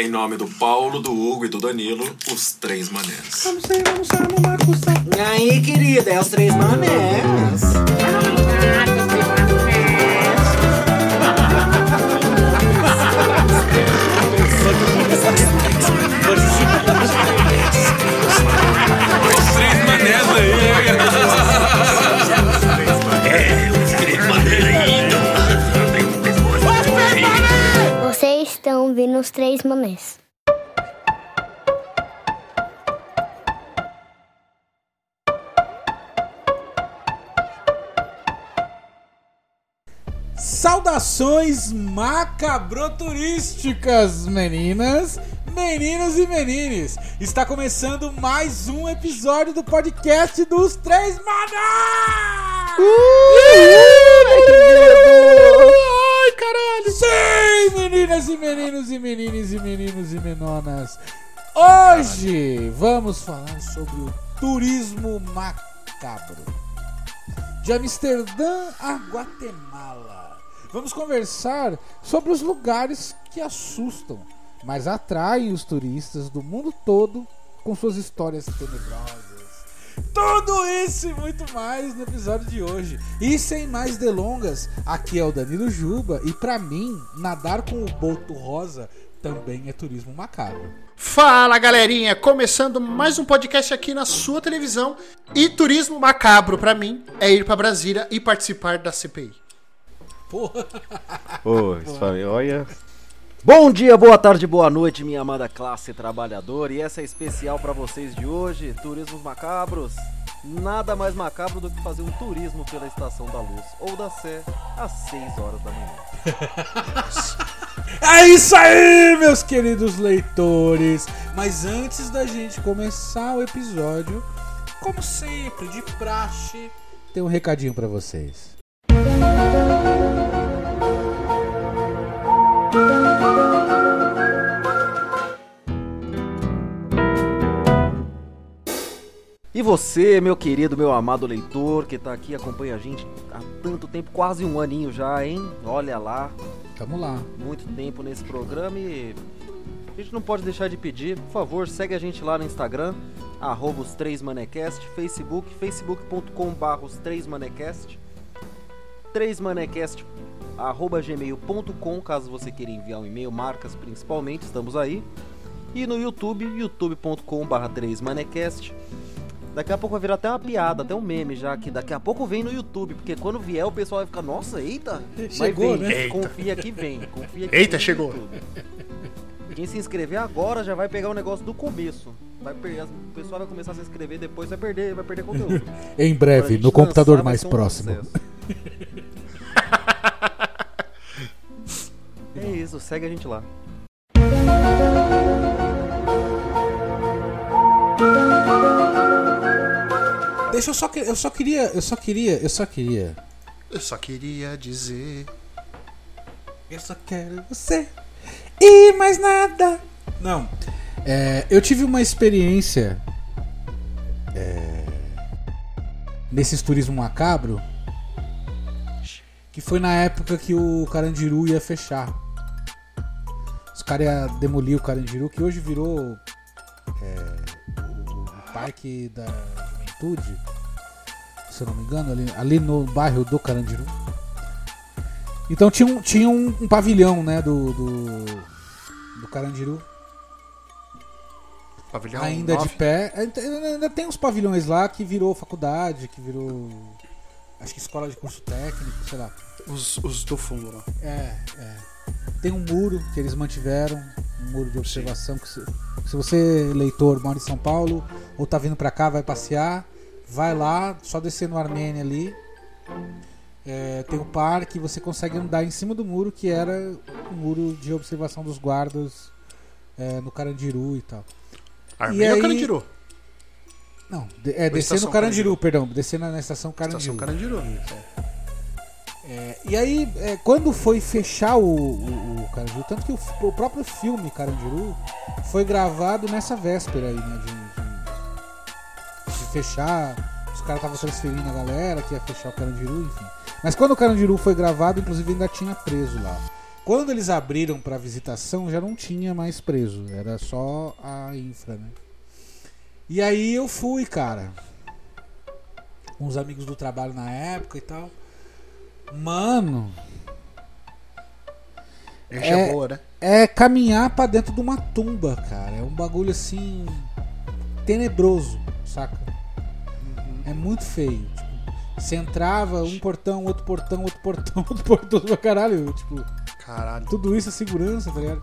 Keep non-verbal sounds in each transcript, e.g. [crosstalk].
Em nome do Paulo, do Hugo e do Danilo, os três manés. Vamos sair, vamos sair, vamos lá, E aí, querida, é os três manés. Estão ouvindo os três manés. Saudações macabroturísticas, meninas, meninos e menines. Está começando mais um episódio do podcast dos Três Manás! Ai, caralho! Sim, meninas e meninos e meninas e meninos e menonas. Hoje vamos falar sobre o turismo macabro de Amsterdã a Guatemala. Vamos conversar sobre os lugares que assustam, mas atraem os turistas do mundo todo com suas histórias tenebrosas. Tudo isso e muito mais no episódio de hoje. E sem mais delongas, aqui é o Danilo Juba e pra mim, nadar com o boto rosa também é turismo macabro. Fala galerinha, começando mais um podcast aqui na sua televisão. E turismo macabro pra mim é ir pra Brasília e participar da CPI. Porra, Ô, isso aí, olha. Bom dia, boa tarde, boa noite, minha amada classe trabalhadora. E essa é especial pra vocês de hoje, turismos macabros. Nada mais macabro do que fazer um turismo pela Estação da Luz ou da Sé às 6 horas da manhã. [laughs] É isso aí, meus queridos leitores! Mas antes da gente começar o episódio, como sempre, de praxe, tem um recadinho pra vocês. E você, meu querido, meu amado leitor, que tá aqui acompanha a gente há tanto tempo, quase um aninho já, hein? Olha lá, Tamo lá. muito tempo nesse programa e a gente não pode deixar de pedir, por favor, segue a gente lá no Instagram, arroba os 3 manecast, Facebook, facebook.com barra os 3 manecast, 3 manecast arroba gmail.com, caso você queira enviar um e-mail, marcas principalmente, estamos aí. E no YouTube, youtube.com barra 3 manecast. Daqui a pouco vai virar até uma piada, até um meme já, que daqui a pouco vem no YouTube, porque quando vier o pessoal vai ficar, nossa, eita! Chegou, vem, né? Eita. confia que vem, confia que Eita, vem chegou. Quem se inscrever agora já vai pegar o negócio do começo. Vai perder, o pessoal vai começar a se inscrever depois, vai perder, vai perder conteúdo. [laughs] Em breve, no computador lançar, mais um próximo. [laughs] é isso, segue a gente lá. Deixa eu só eu só queria, eu só queria, eu só queria. Eu só queria dizer. Eu só quero você e mais nada. Não. É, eu tive uma experiência é, nesses turismo macabro que foi na época que o Carandiru ia fechar. Os caras iam demolir o Carandiru, que hoje virou é, o, o Parque da Juventude, se eu não me engano, ali, ali no bairro do Carandiru. Então tinha um, tinha um, um pavilhão, né, do, do, do Carandiru Pavilhão ainda de 9. pé. Ainda- Ainda tem uns pavilhões lá que virou faculdade, que virou. Acho que escola de curso técnico, sei lá. Os, os do fundo lá. É, é. Tem um muro que eles mantiveram, um muro de observação. Que se, se você, leitor, mora em São Paulo ou tá vindo pra cá, vai passear, vai lá, só descer no Armênia ali. É, tem o parque, você consegue andar em cima do muro, que era o muro de observação dos guardas é, no Carandiru e tal. Armênia aí- ou Carandiru? Não, é descer no Carandiru, Carandiru. perdão, descer na, na estação Carandiru. Estação Carandiru. É, e aí, é, quando foi fechar o, o, o Carandiru, tanto que o, o próprio filme Carandiru foi gravado nessa véspera aí, né? De, de- de fechar, os caras estavam transferindo a galera que ia fechar o Carandiru, enfim. Mas quando o Carandiru foi gravado, inclusive ainda tinha preso lá. Quando eles abriram pra visitação, já não tinha mais preso. Era só a infra, né? E aí eu fui, cara. Com os amigos do trabalho na época e tal. Mano, Energia É. boa, né? é caminhar pra dentro de uma tumba, cara. É um bagulho assim. tenebroso, saca? É muito feio. Tipo, você entrava, um portão, outro portão, outro portão, [laughs] outro portão pra caralho. Tipo, Caralho. tudo isso é segurança, tá ligado?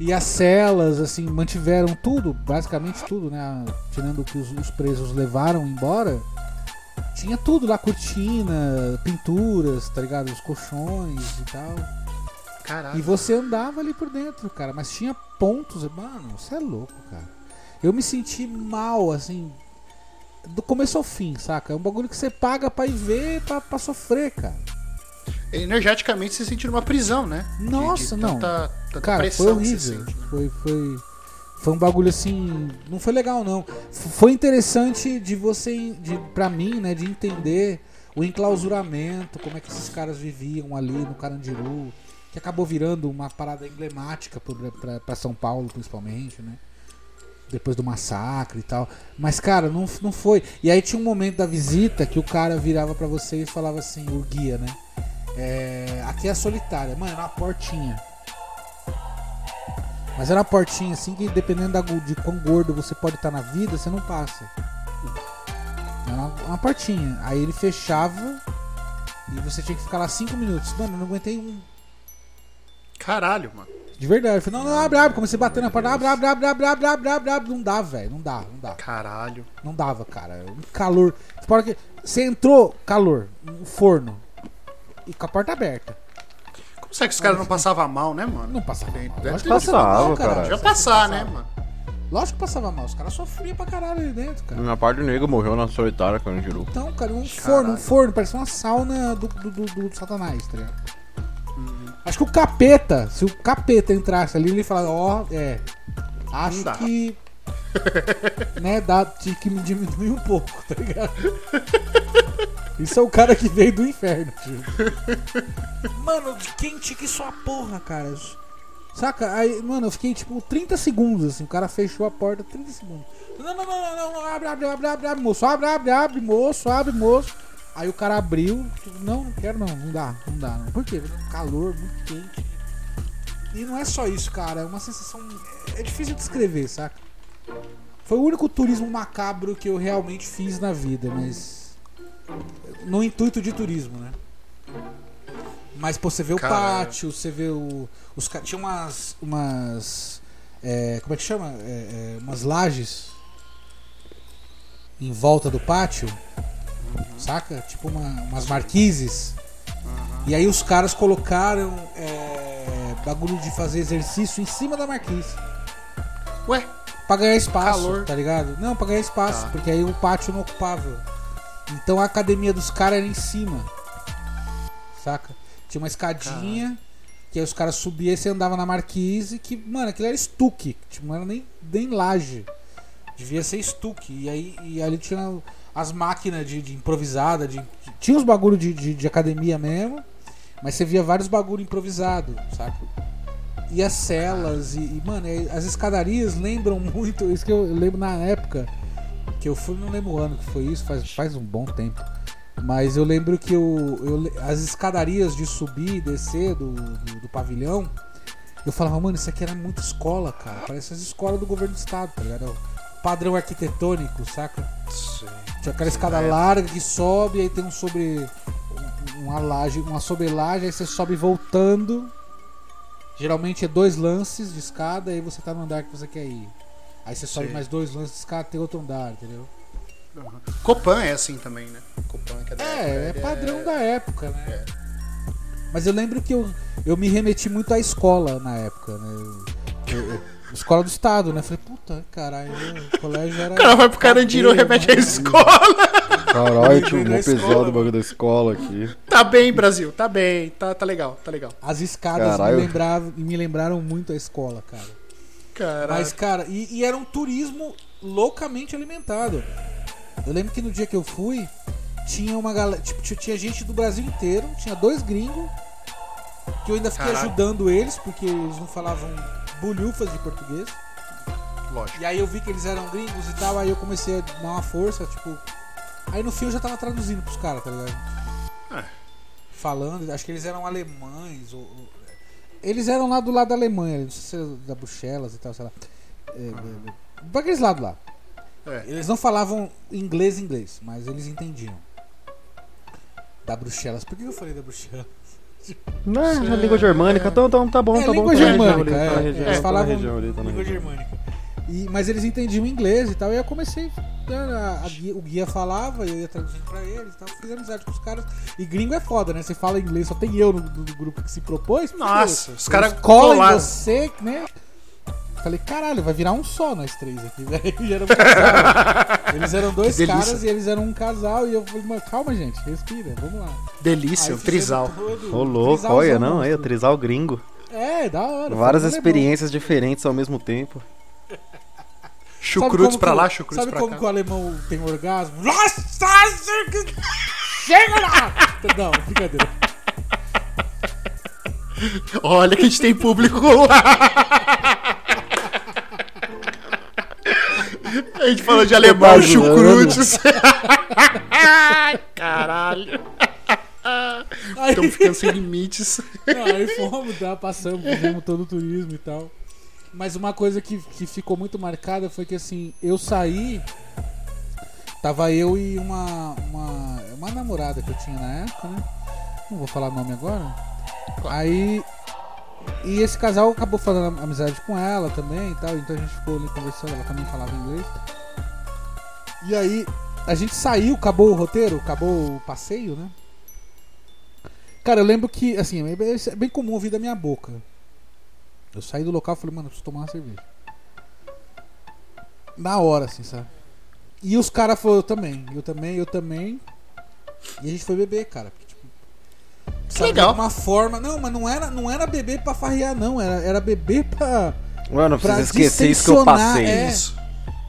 E as celas, assim, mantiveram tudo, basicamente tudo, né? Tirando o que os, os presos levaram embora. Tinha tudo lá, cortina, pinturas, tá ligado? Os colchões e tal. Caralho. E você andava ali por dentro, cara. Mas tinha pontos. Mano, você é louco, cara. Eu me senti mal, assim. Do começo ao fim, saca? É um bagulho que você paga pra ir ver pra, pra sofrer, cara. Energeticamente você sente numa prisão, né? De- de Nossa, não. Tanta, tanta Cara, pressão foi horrível. sente, né? Foi, foi, foi um bagulho assim. Não foi legal, não. Foi interessante de você, de, pra mim, né, de entender o enclausuramento, como é que esses caras viviam ali no Carandiru, que acabou virando uma parada emblemática pra São Paulo, principalmente, né? Depois do massacre e tal. Mas, cara, não, não foi. E aí tinha um momento da visita que o cara virava pra você e falava assim, o guia, né? É, aqui é solitária, mano, era uma portinha. Mas era uma portinha assim que dependendo da, de quão gordo você pode estar na vida, você não passa. Era uma, uma portinha. Aí ele fechava e você tinha que ficar lá 5 minutos. Mano, eu não aguentei um. Caralho, mano. De verdade. Eu falei, não, não, abre, abre. Comecei a bater na porta. Abre, abre, abre, abre, abre, abre, abre, abre. Não dá, velho. Não dá, não dá. Caralho. Não dava, cara. Um calor. Você entrou, calor, um forno. E com a porta aberta. Como será que os caras não passavam mal, né, mano? Não passava mal. Deve Lógico ter que passava mal, cara. Já passar, né, mano? Lógico que passava mal. Os caras sofriam pra caralho ali dentro, cara. Minha parte negra morreu na solitária, Carandiru. Então, cara, um forno, um forno, parece uma sauna do, do, do, do satanás, tá ligado? Acho que o capeta, se o capeta entrasse ali, ele falaria, ó, é. Acho que. [laughs] né, dá, tinha que me diminuir um pouco, tá ligado? Isso é o cara que veio do inferno, tio. Mano, quente que sua porra, cara. Saca? Aí, mano, eu fiquei tipo 30 segundos, assim, o cara fechou a porta 30 segundos. Não, não, não, não, não, abre, abre, abre, abre, abre, moço, abre, abre, abre, moço, abre, moço. Aí o cara abriu, tipo, não, não quero não, não dá, não dá. Não. Por quê? Um calor muito quente. E não é só isso, cara, é uma sensação. É difícil de descrever, saca? Foi o único turismo macabro que eu realmente fiz na vida, mas. No intuito de turismo, né? Mas, pô, você vê o Cara. pátio, você vê o. Os Tinha umas. umas é, como é que chama? É, é, umas lajes em volta do pátio. Saca? Tipo uma- umas marquises. E aí os caras colocaram é, bagulho de fazer exercício em cima da marquise. Ué, Pra ganhar espaço, Calor. tá ligado? Não, pra ganhar espaço, Tá. porque aí o pátio não ocupava. Então a academia dos caras era em cima. Saca? Tinha uma escadinha, que aí os caras subiam e você andava na marquise, que, mano, aquilo era estuque, tipo, não era nem, nem laje. Devia ser estuque. E aí e ali tinha as máquinas de, de improvisada, de, de- tinha os bagulho de, de, de academia mesmo, mas você via vários bagulho improvisado, saca? E as celas, e, e, mano, e as escadarias lembram [laughs] muito, isso que eu lembro na época que eu fui, não lembro o ano que foi isso, faz, faz um bom tempo. Mas eu lembro que eu, eu as escadarias de subir e descer do, do, do pavilhão, eu falava, mano, isso aqui era muito escola, cara. Parece as escolas do governo do estado, tá ligado? É o Padrão arquitetônico, saca? Tinha aquela escada larga que sobe, aí tem um sobre. um- Uma laje, uma sobrelaje, aí você sobe voltando. Geralmente é dois lances de escada, aí você tá no andar que você quer ir. Aí você sobe Sim. mais dois lances de escada, tem outro andar, entendeu? Copan é assim também, né? Copan que é da época, É, é padrão da época, né? Mas eu lembro que eu, eu me remeti muito à escola na época, né? Eu- eu- escola do estado, né? Falei, puta, caralho, o colégio era. O cara vai pro Carandiru, cadeia, remete à né? escola. Caralho, tio, Na mó escola, pesado o mano. bagulho da escola aqui. Tá bem, Brasil, tá bem, tá, tá legal, tá legal. As escadas me, Caralho. lembravam, me lembraram muito a escola, cara. Caralho. Mas, cara, e, e era um turismo loucamente alimentado. Eu lembro que no dia que eu fui, tinha uma galera. Tipo, tinha- tinha gente do Brasil inteiro, tinha dois gringos que eu ainda fiquei Caralho. ajudando eles, porque eles não falavam bolhufas de português. Lógico. E aí eu vi que eles eram gringos e tal, aí eu comecei a dar uma força, tipo. Aí no fim eu já tava traduzindo pros caras, tá ligado? É. Falando, acho que eles eram alemães, ou, ou- Eles eram lá do lado da Alemanha, não sei se é da Bruxelas e tal, sei lá. É, é, é, pra aqueles lados lá. É. Eles não falavam inglês inglês, mas eles entendiam. Da Bruxelas. Por que eu falei da Bruxelas? Não, é língua germânica, então, então tá bom, é tá bom. língua tá na germânica, região tá é, eles tá falavam região ali, tá na língua região. germânica. E, mas eles entendiam inglês e tal, e eu comecei. a- a guia- o guia falava, eu ia traduzindo pra eles e tal, fiz amizade com os caras. E gringo é foda, né? Você fala inglês, só tem eu no, no grupo que se propôs. Nossa, os caras colam em você, né? Falei, caralho, vai virar um só nós três aqui, [laughs] velho. E um casal. Eles eram dois caras e eles eram um casal. E eu falei, mano, calma, gente, respira, vamos lá. Delícia, Aí um trisal. todo- Ô louco, olha, não, aí, o trisal gringo. É, da hora. Várias experiências diferentes ao mesmo tempo. Chucrutos como pra lá, o- chucrutos Sabe pra como cá. que o alemão tem orgasmo? Nossa, chega lá! [laughs] Não, brincadeira. Olha que a gente tem público. a gente falou de alemão, chucrutes. [laughs] Caralho. Aí, Estamos ficando sem limites. não, aí fomos, tá, passamos, fizemos todo o turismo e tal. Mas uma coisa que, que ficou muito marcada foi que assim, eu saí. Tava eu e uma, uma. Uma namorada que eu tinha na época, né? Não vou falar nome agora. Aí. E esse casal acabou fazendo amizade com ela também e tal. Então a gente ficou ali conversando, ela também falava inglês. E aí, a gente saiu, acabou o roteiro, acabou o passeio, né? Cara, eu lembro que, assim, é bem- é bem comum ouvir da minha boca. Eu saí do local e falei, mano, eu preciso tomar uma cerveja. Na hora, assim, sabe? E os caras falaram, eu também, eu também, eu também. E a gente foi beber, cara. porque, tipo, sabe, legal. Uma forma. Não, mas não era, não era beber pra farrear, não. Era, era beber pra. Mano, não Pra precisa esquecer isso que eu passei. é. Isso.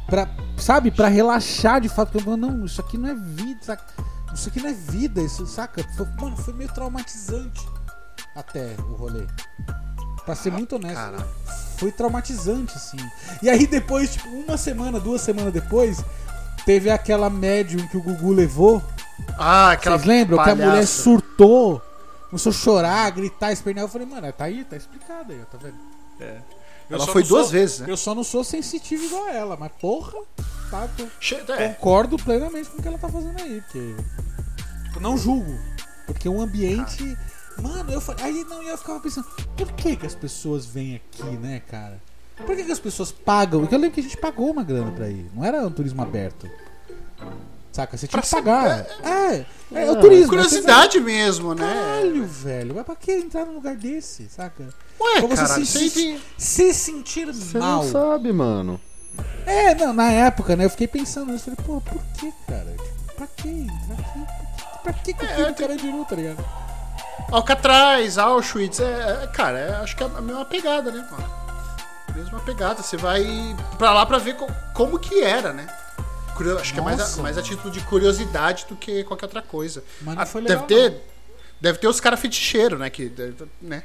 pra sabe, pra relaxar de fato. Porque eu falo, não, isso aqui não é vida, saca? Isso aqui não é vida, isso, saca? Mano, foi meio traumatizante até o rolê. Pra ser muito honesto, Caralho. foi traumatizante, assim. E aí depois, tipo, uma semana, duas semanas depois, teve aquela médium que o Gugu levou. Ah, aquela Vocês lembram? Que a mulher palhaça. surtou, começou a chorar, gritar, espernear. Eu falei, mano, tá aí, tá explicado aí, tá vendo? Eu Ela foi duas sou- vezes, né? Eu só não sou sensitivo igual a ela, mas porra, tá, tô- é. concordo plenamente com o que ela tá fazendo aí, porque. Tipo, não julgo. Porque o ambiente. Mano, eu falei. Aí não, eu ficava pensando, por que, que as pessoas vêm aqui, né, cara? Por que, que as pessoas pagam? Porque eu lembro que a gente pagou uma grana pra ir. Não era um turismo aberto. Saca? Você tinha Pra que pagar. É, é, é o Ah, turismo. Curiosidade mesmo, né? Caralho, velho. Mas pra que entrar num lugar desse, saca? Ué, Pra você caralho, se, sempre... se sentir Você mal. não sabe, mano. É, não, na época, né? Eu fiquei pensando nisso. Falei, pô, por que, cara? Pra que entrar aqui? Pra que que eu fui no Carandiru, tá ligado? Alcatraz, Auschwitz, é, é, cara, é- acho que é a mesma pegada, né, mano? Mesma pegada. Você vai pra lá pra ver co- como que era, né? Curio- acho que é mais a, Nossa, mais a título de curiosidade do que qualquer outra coisa. Mas não Ah, foi deve legal, ter, deve ter os caras feticheiros, né? Que, deve- né?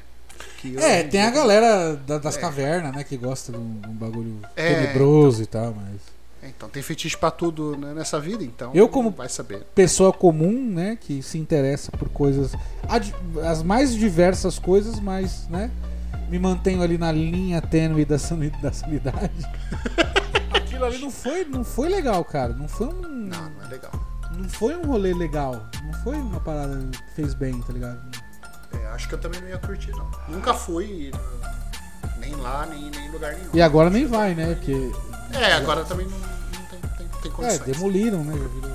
Que É, eu- tem a galera da- das cavernas, né? Que gosta de um, de um bagulho É, tenebroso e tal, mas. Então tem fetiche pra tudo né, nessa vida, então. Eu como- vai saber. Pessoa comum, né? Que se interessa por coisas. As mais diversas coisas, mas, né? Me mantenho ali na linha tênue da, da sanidade. [laughs] Aquilo ali não foi, não foi legal, cara. Não foi um. Não, não é legal. Não foi um rolê legal. Não foi uma parada que fez bem, tá ligado? É, acho que eu também não ia curtir, não. Nunca fui nem lá, nem, nem em lugar nenhum. E agora nem vai, né? Porque. É, agora também não tem, É, condições. demoliram, né? Já virou.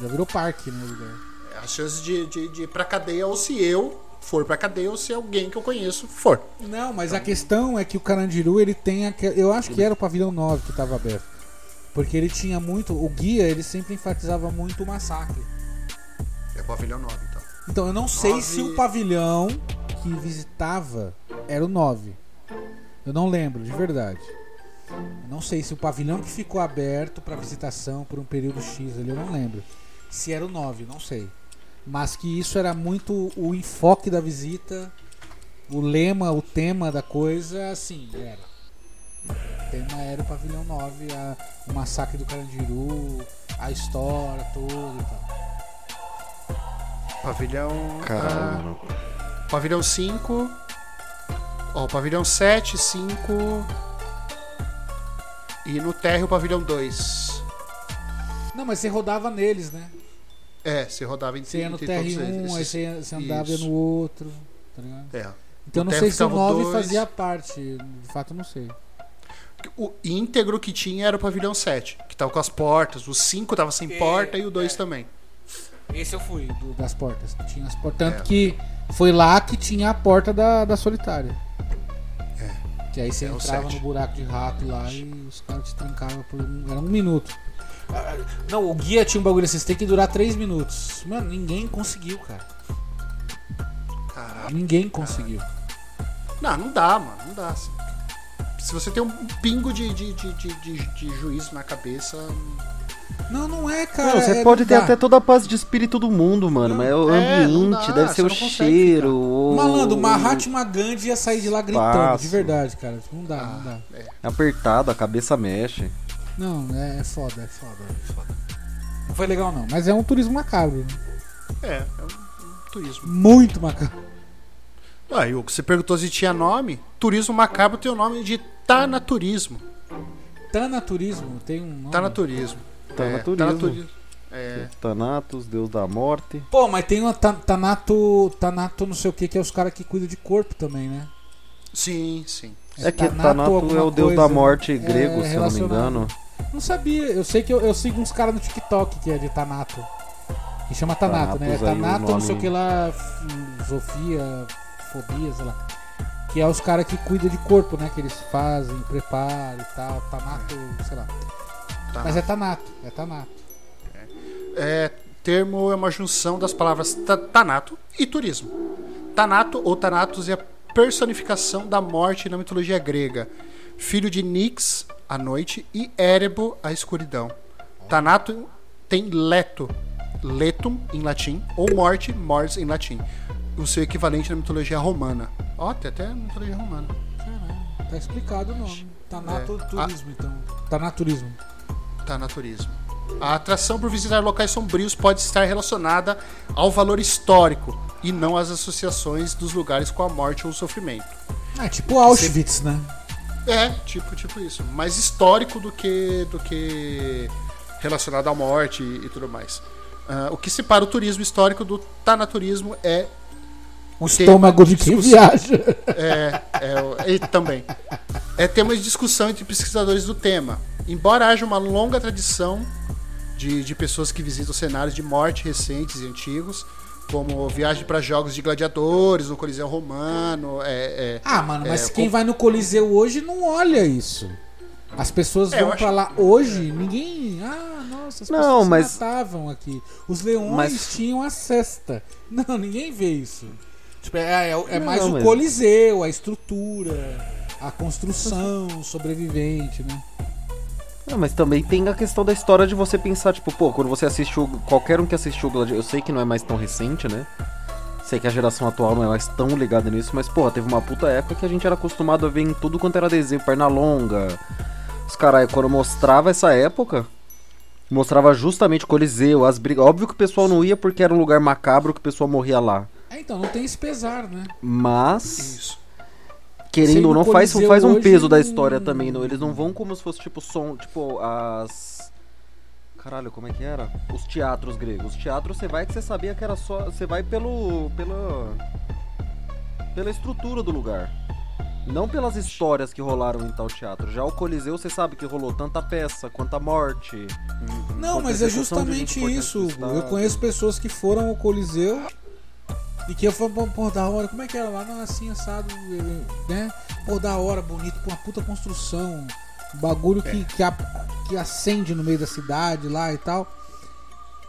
Já virou parque, né? o lugar. As chances de, de, de ir pra cadeia, ou se eu for pra cadeia, ou se alguém que eu conheço for. Não, mas a questão é que o Carandiru, ele tem eu acho que era o pavilhão 9 que estava aberto. Porque ele tinha muito, o guia, ele sempre enfatizava muito o massacre. É pavilhão 9, então. Então eu não sei se o pavilhão que visitava era o 9. Eu não lembro, de verdade. Não sei se o pavilhão que ficou aberto para visitação por um período X ali, eu não lembro. Se era o 9, não sei. Mas que isso era muito o enfoque da visita o lema, o tema da coisa, assim, era. O tema era o Pavilhão 9, a- o massacre do Carandiru, a história toda e tal. Pavilhão. Caralho, ah, pavilhão 5. Ó, pavilhão 7, 5. E no térreo, pavilhão 2. Não, mas você rodava neles, né? É, você rodava em Você ia no em todos TR1, aí você, ia- você andava no outro, tá ligado? É. Então No não sei se o ficava 9 dois. fazia parte, de fato não sei. O íntegro que tinha era o pavilhão 7, que tava com as portas. O 5 tava sem É, porta e o 2 é. também. Esse eu fui, do- das portas. Tinha as portas. Tanto É. que foi lá que tinha a porta da, da solitária. Que aí você É entrava no buraco de rato lá e os caras te trancavam por um, era um minuto. Não, o guia tinha um bagulho assim, você tem que durar três minutos. Mano, ninguém conseguiu, cara. Caralho. Ninguém conseguiu. Não, não dá, mano. Não dá. assim. Se você tem um pingo de, de, de, de- de juízo na cabeça. Não, não é, cara. Não, você é- pode não ter dá. até toda a paz de espírito do mundo, mano, mas é o é, não ambiente, dá, deve ser o não consegue cheiro. o- Malandro, o- Mahatma Gandhi ia sair de lá gritando, Espaço. de verdade, cara. Não dá, não dá. É. Apertado, a cabeça mexe. Não, é, é foda, é foda, é foda. Não foi legal não, mas é um turismo macabro. né? É, é um, um turismo. Muito macabro. Aí, o que você perguntou se tinha nome. Turismo macabro tem o nome de Tanaturismo. Tanaturismo tem um nome. Tanaturismo. Tanaturismo. É, Tanaturismo. É, Thanatos, Deus da morte. Pô, mas tem uma ta- Tanato, Tanato não sei o que, que é os caras que cuidam de corpo também, né? sim, sim. É que Tanato é o deus coisa, da morte é, grego, se eu não me engano. Não sabia, eu sei que eu, eu sigo uns caras no TikTok que é de Tanato. Que chama Tanato, né? É Tanato, não sei o que lá, filosofia, fobia, sei lá. Que é os caras que cuidam de corpo, né? Que eles fazem, preparam e tal. Tanato, sei lá. Tá. Mas é Tanato, é Tanato. É, termo é uma junção das palavras ta- Tanato e turismo. Tanato ou Thanatos é a personificação da morte na mitologia grega. Filho de Nix, a noite, e Erebo, a escuridão. Tanato tem leto, letum em latim, ou morte, mors em latim. O seu equivalente na mitologia romana. Ó, tem até mitologia romana. Caralho, tá explicado o nome. Tanato É. turismo, então. Tanaturismo. Tanaturismo. A atração por visitar locais sombrios pode estar relacionada ao valor histórico e não às associações dos lugares com a morte ou o sofrimento. É tipo Auschwitz, né? É, tipo, tipo isso. Mais histórico do que do que relacionado à morte e, e tudo mais. Ah, o que separa o turismo histórico do tanaturismo é, Um estômago de quem discussão. viaja. é, é o- e também é tema de discussão entre pesquisadores do tema. Embora haja uma longa tradição de, de pessoas que visitam cenários de morte recentes e antigos, como viagem para jogos de gladiadores no Coliseu Romano, é, é, Ah, mano, mas É, quem com- vai no Coliseu hoje não olha isso. As pessoas É, vão acho- pra lá hoje, ninguém. Ah, nossa, as Não, pessoas mas- se matavam aqui. Os leões Mas- tinham a cesta. Não, ninguém vê isso. Tipo, é, é- é Não, mais o mas- Coliseu, a estrutura, a construção sobrevivente, né? Não, mas também tem a questão da história de você pensar, tipo, pô, quando você assistiu. Qualquer um que assistiu o Gladiador. Eu sei que não é mais tão recente, né? Sei que a geração atual não é mais tão ligada nisso, mas, porra, teve uma puta época que a gente era acostumado a ver em tudo quanto era desenho, perna longa. Os caras, quando mostrava essa época, mostrava justamente o Coliseu, as brigas. Óbvio que o pessoal não ia porque era um lugar macabro que o pessoal morria lá. É, então, não tem esse pesar, né? Mas. isso. Querendo ou não, faz, faz um peso da não- história também. Não, eles não vão como se fosse tipo som, tipo as. Caralho, como é que era? Os teatros gregos. Os teatros você vai que você sabia que era só. Você vai pelo. pela. pela estrutura do lugar. Não pelas histórias que rolaram em tal teatro. Já o Coliseu você sabe que rolou tanta peça, quanta morte. Não, mas é justamente isso. Eu conheço pessoas que foram ao Coliseu e que eu falei, pô, da hora, como é que era lá? Não, assim, assado, né? Pô, da hora, bonito, com uma puta construção, bagulho que, que, a- que acende no meio da cidade lá e tal.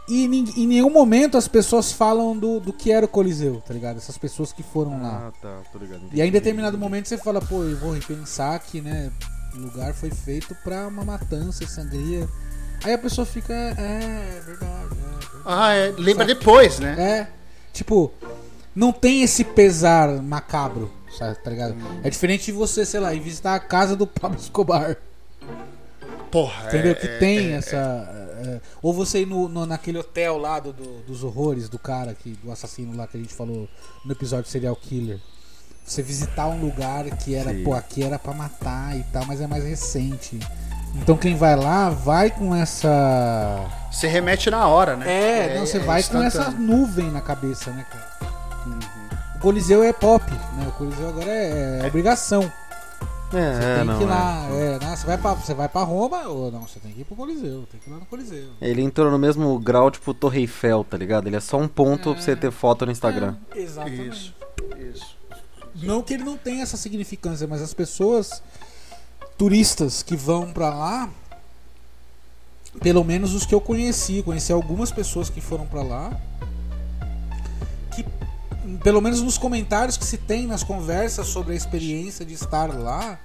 E em nenhum momento as pessoas falam do, do que era o Coliseu, tá ligado? Essas pessoas que foram lá. Ah, tá, tô ligado. E aí em determinado momento você fala, pô, eu vou repensar que, né, o lugar foi feito pra uma matança, sangria. Aí a pessoa fica, é, é verdade, é verdade. Ah, é, lembra depois, né? É, tipo, não tem esse pesar macabro, sabe, tá ligado? É diferente de você, sei lá, ir visitar a casa do [laughs] Pablo Escobar. Porra, Entendeu? é- que é- tem é- essa. é, ou você ir no, no- naquele hotel lá do, do- dos horrores do cara, que, do assassino lá que a gente falou no episódio Serial Killer. Você visitar um lugar que era, Sim. pô, aqui era pra matar e tal, mas é mais recente. Então quem vai lá, vai com essa. Você remete na hora, né? É, não, você vai com essa nuvem na cabeça, né, cara? O Coliseu é pop, né? O Coliseu agora é, é obrigação. Você É, tem não. que ir é. lá. É, né? Você vai pra, você vai pra Roma, ou não, você tem que ir pro Coliseu, tem que ir lá no Coliseu. Ele entrou no mesmo grau, tipo Torre Eiffel, tá ligado? Ele é só um ponto pra você ter foto no Instagram. É, exatamente. Isso, isso. Não que ele não tenha essa significância, mas as pessoas turistas que vão pra lá, pelo menos os que eu conheci, conheci algumas pessoas que foram pra lá, pelo menos nos comentários que se tem nas conversas sobre a experiência de estar lá,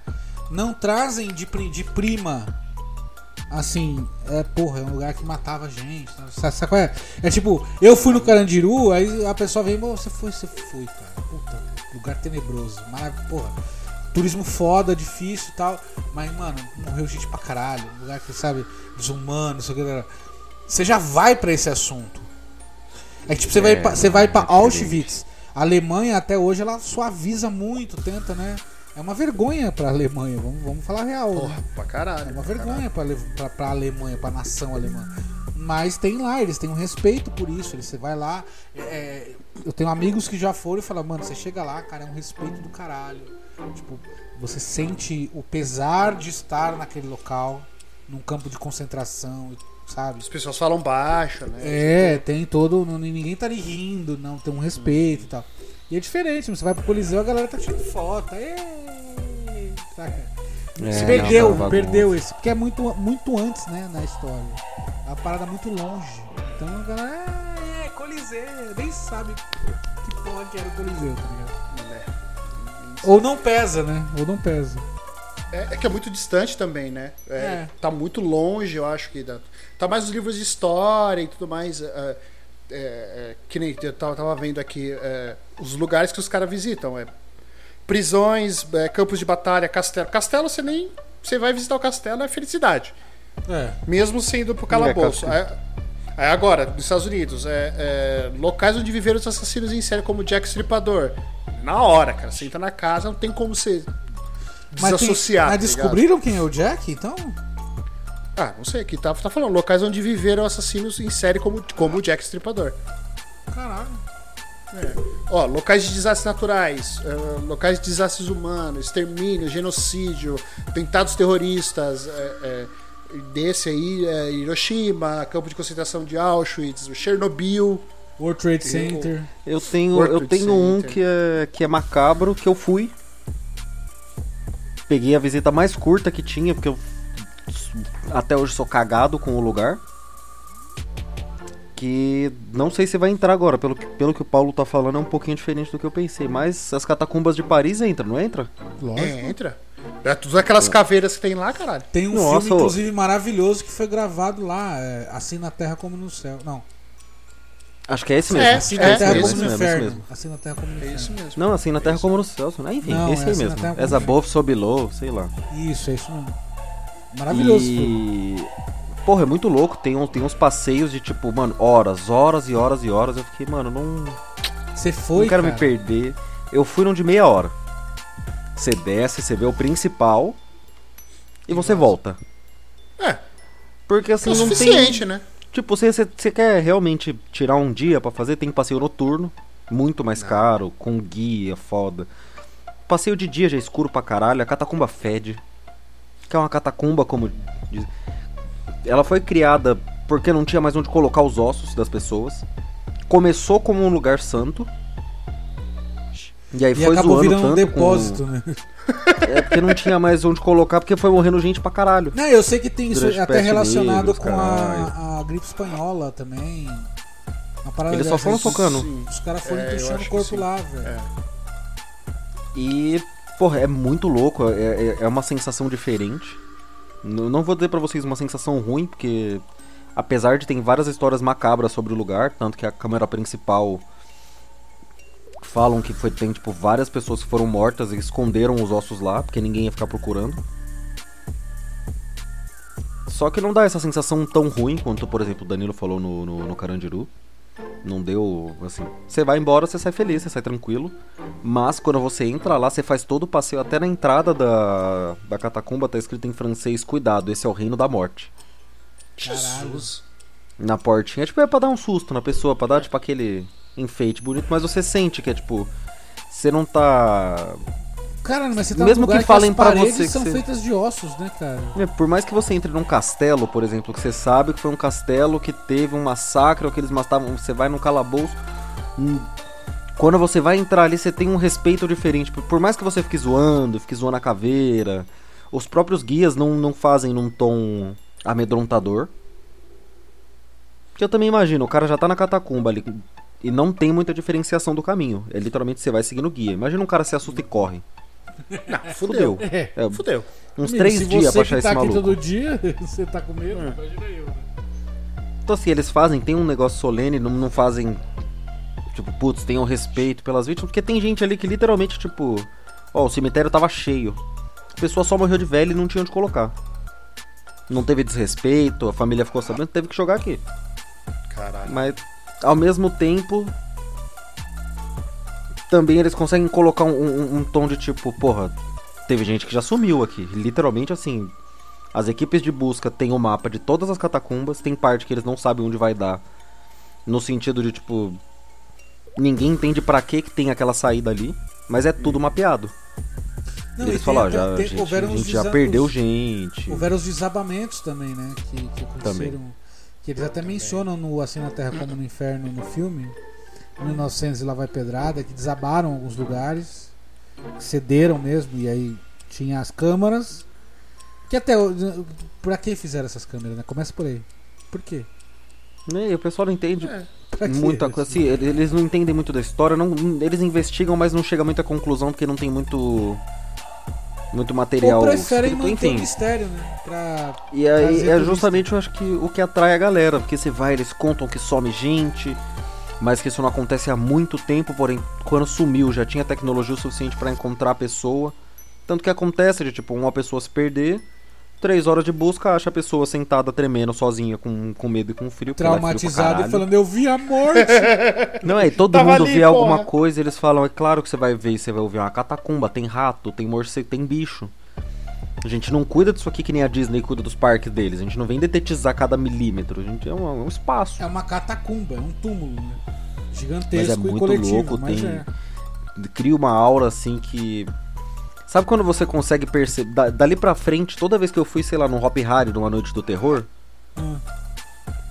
não trazem de, de prima assim, é, porra, é um lugar que matava gente. Sabe, sabe qual é? É tipo, eu fui no Carandiru, aí a pessoa vem, "Pô, você foi, você foi, cara. Puta, lugar tenebroso. Maravilha, porra. Turismo foda, difícil e tal. Mas, mano, morreu gente pra caralho. Um lugar que, sabe, desumano, não sei o que. Você já vai pra esse assunto. É que, tipo, você vai, pra, você vai pra Auschwitz. A Alemanha, até hoje, ela suaviza muito, tenta, né? É uma vergonha pra Alemanha, vamos, vamos falar real. né? Porra, pra caralho. É uma pra vergonha pra, pra Alemanha, pra nação alemã. Mas tem lá, eles têm um respeito por isso. Eles, você vai lá. é, é, eu tenho amigos que já foram e falam, mano, você chega lá, cara, é um respeito do caralho. Tipo, você sente o pesar de estar naquele local, num campo de concentração, sabe? As pessoas falam baixo, né? É, tem todo. não- Ninguém tá ali rindo, não, tem um respeito e tal. E é diferente, você vai pro Coliseu, a galera tá tirando foto. Ê, saca? É, Se não, perdeu, tá perdeu esse. Porque é muito, muito antes, né, na história. É uma parada muito longe. Então a galera, ah, é, Coliseu, nem sabe que porra que era o Coliseu, tá ligado? Ou não pesa, né? Ou não pesa. É, é que é muito distante também, né? É, É. Tá muito longe, eu acho que. Da, tá mais nos livros de história e tudo mais. é, que nem eu tava, tava vendo aqui é, os lugares que os caras visitam. É, prisões, é, campos de batalha, castelo. Castelo você nem. Você vai visitar o castelo, é felicidade. É. Mesmo sendo pro calabouço. aí agora, nos Estados Unidos, é, é, locais onde viveram os assassinos em série, como Jack Stripador. Na hora, cara. Você entra na casa, não tem como você Mas, tem, desassociar. mas tá ligado? descobriram quem é o Jack, então? Ah, não sei, aqui tá, tá falando locais onde viveram assassinos em série como, como o Jack Stripador. Caralho. Ó, locais de desastres naturais, eh, locais de desastres humanos, extermínio, genocídio, atentados terroristas, é, é, desse aí, é, Hiroshima, campo de concentração de Auschwitz, Chernobyl. World Trade Center. Eu tenho, World eu tenho um que é, que é macabro, que eu fui. Peguei a visita mais curta que tinha, porque eu até hoje sou cagado com o lugar. Que não sei se vai entrar agora, pelo que, pelo que o Paulo tá falando é um pouquinho diferente do que eu pensei. Mas as catacumbas de Paris entra, não entra? Lógico. É, entra. É todas aquelas caveiras que tem lá, caralho. Tem um Nossa, filme, ô. inclusive, maravilhoso que foi gravado lá. é, assim na Terra como no céu. Não. Acho que é esse mesmo. É, Assim é, na Terra é como esse no inferno. mesmo. Assim na Terra como no É inferno. isso mesmo. Não, assim na Terra como no céu. Ah, enfim, Não, esse é aí assim mesmo. As above, so below, sei lá. Isso, é isso mesmo. Maravilhoso. E. Porra, é muito louco. Tem, um, tem uns passeios de tipo, mano, horas, horas e horas e horas. Eu fiquei, mano, não, Você foi, não quero cara. me perder. Eu fui num de meia hora. Você desce, você vê o principal e você volta. É, Porque é assim, o não suficiente, tem. né? Tipo, você, você, quer realmente tirar um dia pra fazer, tem passeio noturno, muito mais caro, com guia, foda. Passeio de dia já é escuro pra caralho, a catacumba fede. Que é uma catacumba, como diz. Ela foi criada porque não tinha mais onde colocar os ossos das pessoas. Começou como um lugar santo. E aí E foi acabou virando um depósito, com... né? [laughs] É porque não tinha mais onde colocar, porque foi morrendo gente pra caralho. Não, eu sei que tem isso até relacionado negra, os com a, a gripe espanhola também. Uma parada Eles só foram socando. Sim. Os caras foram É, o corpo lá, velho. É. E, porra, é muito louco, é, é- é uma sensação diferente. Não vou dizer pra vocês uma sensação ruim, porque apesar de ter várias histórias macabras sobre o lugar, tanto que a câmera principal Falam que foi, tem, tipo, várias pessoas que foram mortas e esconderam os ossos lá, porque ninguém ia ficar procurando. Só que não dá essa sensação tão ruim quanto, por exemplo, o Danilo falou no, no, no Carandiru. Não deu, assim... Você vai embora, você sai feliz, você sai tranquilo. Mas quando você entra lá, você faz todo o passeio. Até na entrada da, da catacumba tá escrito em francês, cuidado, esse é o reino da morte. Jesus. Na portinha. Tipo, é pra dar um susto na pessoa, pra dar, tipo, aquele enfeite bonito. Mas você sente que é, tipo... Você não tá... Caralho, mas você tá Mesmo que falem paredes você que são você- feitas de ossos, né, cara? É, por mais que você entre num castelo, por exemplo, que você sabe que foi um castelo que teve um massacre ou que eles matavam, você vai num calabouço. hum, Quando você vai entrar ali, você tem um respeito diferente. Por- Por mais que você fique zoando, fique zoando a caveira, os próprios guias não, não fazem num tom amedrontador. Que eu também imagino, o cara já tá na catacumba ali e não tem muita diferenciação do caminho. É literalmente você vai seguindo o guia. Imagina um cara se assusta e corre. [laughs] Não, fudeu. Fudeu. É. É, Fudeu. uns Amigo, três se dias você pra achar tá esse aqui maluco. todo dia, [laughs] você tá com medo, imagina eu, né? Então assim, eles fazem, tem um negócio solene, não, não fazem. Tipo, putz, tenham respeito pelas vítimas, porque tem gente ali que literalmente, tipo. Ó, o cemitério tava cheio. A pessoa só morreu de velho e não tinha onde colocar. Não teve desrespeito, a família ficou sabendo, teve que jogar aqui. Caralho. Mas, ao mesmo tempo. Também eles conseguem colocar um, um- um tom de tipo, porra, teve gente que já sumiu aqui. Literalmente assim. As equipes de busca têm o mapa de todas as catacumbas, tem parte que eles não sabem onde vai dar. No sentido de, tipo. Ninguém entende pra que que tem aquela saída ali, mas é tudo mapeado. Não, eles até- já, gente, a gente já perdeu gente. Houveram os desabamentos também, né? Que, que aconteceram. Que eles até mencionam no Assim na Terra como no Inferno no filme. 1900 e lá vai pedrada, que desabaram alguns lugares, cederam mesmo, e aí tinha as câmaras. Que até. Pra que fizeram essas câmeras, né? Começa por aí. Por quê? E o pessoal não entende quê? muita coisa. Assim, ele- eles não entendem muito da história, não, eles investigam, mas não chega a muita conclusão porque não tem muito. Muito material. Ou preferem escrito, manter o enfim. mistério, né? Pra E aí é justamente eu acho que o que atrai a galera, porque você vai, eles contam que some gente, mas que isso não acontece há muito tempo, porém quando sumiu já tinha tecnologia o suficiente pra encontrar a pessoa. Tanto que acontece de tipo uma pessoa se perder, três horas de busca, acha a pessoa sentada tremendo sozinha com, com medo e com frio. traumatizado e falando, eu vi a morte. [laughs] Não, é, todo Tava mundo ali, vê alguma porra. coisa, eles falam, é claro que você vai ver, você vai ouvir uma catacumba, tem rato, tem morcego, tem bicho. A gente não cuida disso aqui que nem a Disney cuida dos parques deles. A gente não vem detetizar cada milímetro. A gente é um, é um espaço. é uma catacumba, é um túmulo, né? Gigantesco Mas é e muito coletivo. louco, mas tem- é. Cria uma aura assim que. Sabe quando você consegue perceber. da- dali pra frente, toda vez que eu fui, sei lá, no Hop Harry numa noite do terror. Hum.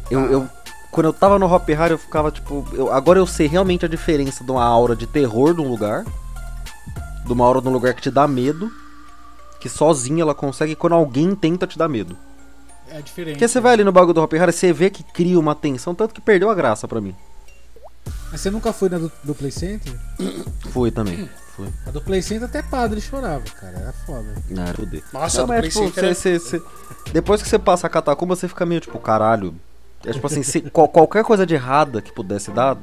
Eu, eu- Quando eu tava no Hop Harry, eu ficava tipo. eu- agora eu sei realmente a diferença de uma aura de terror de um lugar. De uma aura de um lugar que te dá medo. Que sozinha ela consegue quando alguém tenta te dar medo. É diferente. Porque você vai ali no bagulho do Hop Harry, você vê que cria uma tensão, tanto que perdeu a graça pra mim. Mas você nunca foi na do, do Play Center? [coughs] Fui também. Fui. A do Play Center até padre chorava, cara. Era foda. Não, era fuder. Nossa, Não, mas, Play tipo, Center é- cê- cê- cê- Depois que você passa a catacumba, você fica meio tipo, caralho. É tipo assim, se qual- qualquer coisa de errada que pudesse dar,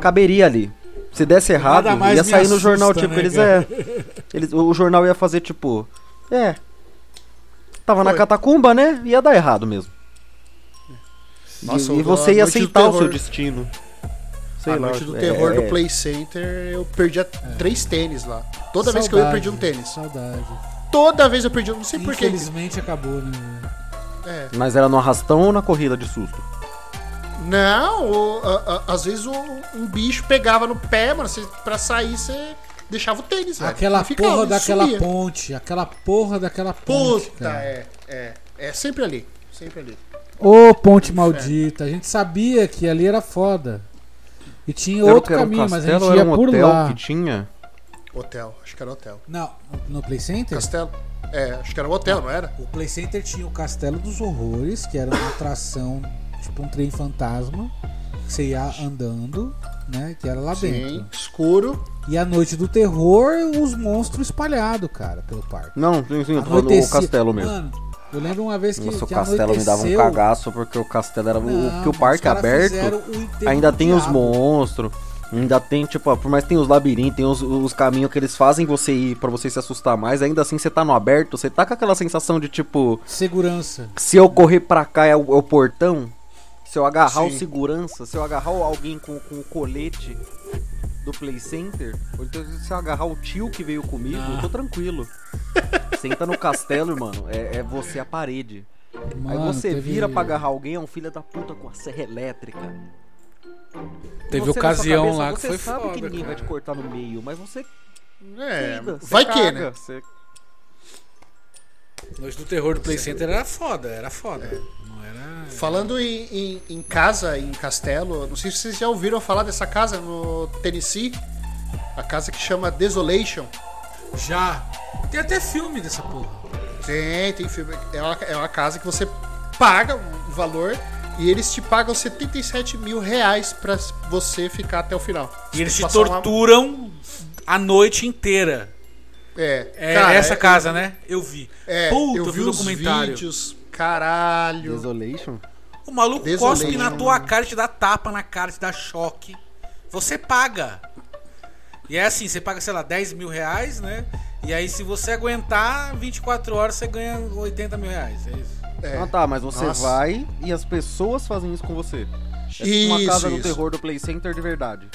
caberia ali. Se desse errado, ia sair no assusta, jornal, né, tipo, eles cara? é. Eles, o jornal ia fazer tipo. É. Tava na Foi. catacumba, né? Ia dar errado mesmo. Nossa, e, e o- você ia aceitar o seu destino. Sei a lá, noite do é- terror é- do Play Center, eu perdia três tênis lá. Toda vez que eu ia, eu perdi um tênis. Saudade. Toda vez eu perdi, um, não sei porquê. Infelizmente acabou, né? É. Mas era no arrastão ou na corrida de susto? Não, o- a- a- às vezes o- um bicho pegava no pé, mano, você, pra sair você deixava o tênis, velho. Aquela ficava, porra daquela sumia. ponte. Aquela porra daquela ponte. Puta, cara. é, é. É sempre ali, sempre ali. Ô, ponte maldita. A gente sabia que ali era foda. E tinha Era o outro? Era um caminho, mas a gente castelo ia um por hotel lá. que tinha? Hotel, acho que era hotel. Não, no Play Center? Castelo? É, acho que era um hotel, não era? O Play Center tinha o Castelo dos Horrores, que era uma atração, tipo um trem fantasma, que você ia andando, né? Que era lá Sim, dentro. escuro. E a noite do terror, os monstros espalhados, cara, pelo parque. Não, sim, sim, eu tô falando do Anoitecia- castelo mesmo. Mano, eu lembro uma vez que, Nossa, o castelo me dava um anoiteceu- cagaço porque o castelo era. o Não, que o os parque caras aberto o ainda tem os monstros. Ainda tem, tipo, por mais que tem os labirintos, tem os, os caminhos que eles fazem você ir pra você se assustar mais, ainda assim você tá no aberto, você tá com aquela sensação de tipo, Segurança. se eu correr pra cá é o, é o portão, se eu agarrar o Sim. segurança, se eu agarrar alguém com, com o colete do Play Center, ou então se eu agarrar o tio que veio comigo, eu tô tranquilo. Senta no castelo, mano, é, é você a parede. Aí Mano, você teve- vira pra agarrar alguém, é um filho da puta com a serra elétrica. Teve Você, ocasião cabeça, lá que você foi sabe foda, que ninguém vai cara. te cortar no meio, mas você É, cuida, você vai que, né? você- Noite do terror do Play Center era foda, era foda. Não era. Falando em, em, em casa, em castelo, não sei se vocês já ouviram falar dessa casa no Tennessee. A casa que chama Desolation. Já. Tem até filme dessa porra. Tem, tem filme. É uma, é uma casa que você paga um valor e eles te pagam 77 mil reais pra você ficar até o final. E eles te Passar uma- torturam a noite inteira. É, É cara, essa é- casa, né? Eu vi. É, Puta, eu vi o os documentário. vídeos. Caralho. Desolation? O maluco Desolation. cospe na tua cara, te dá tapa na cara, te dá choque. Você paga. E é assim, você paga, sei lá, 10 mil reais, né? E aí, se você aguentar 24 horas, você ganha 80 mil reais. É isso. É. Ah tá, mas você Nossa. vai e as pessoas fazem isso com você. É tipo uma Isso, casa do isso. terror do Play Center de verdade.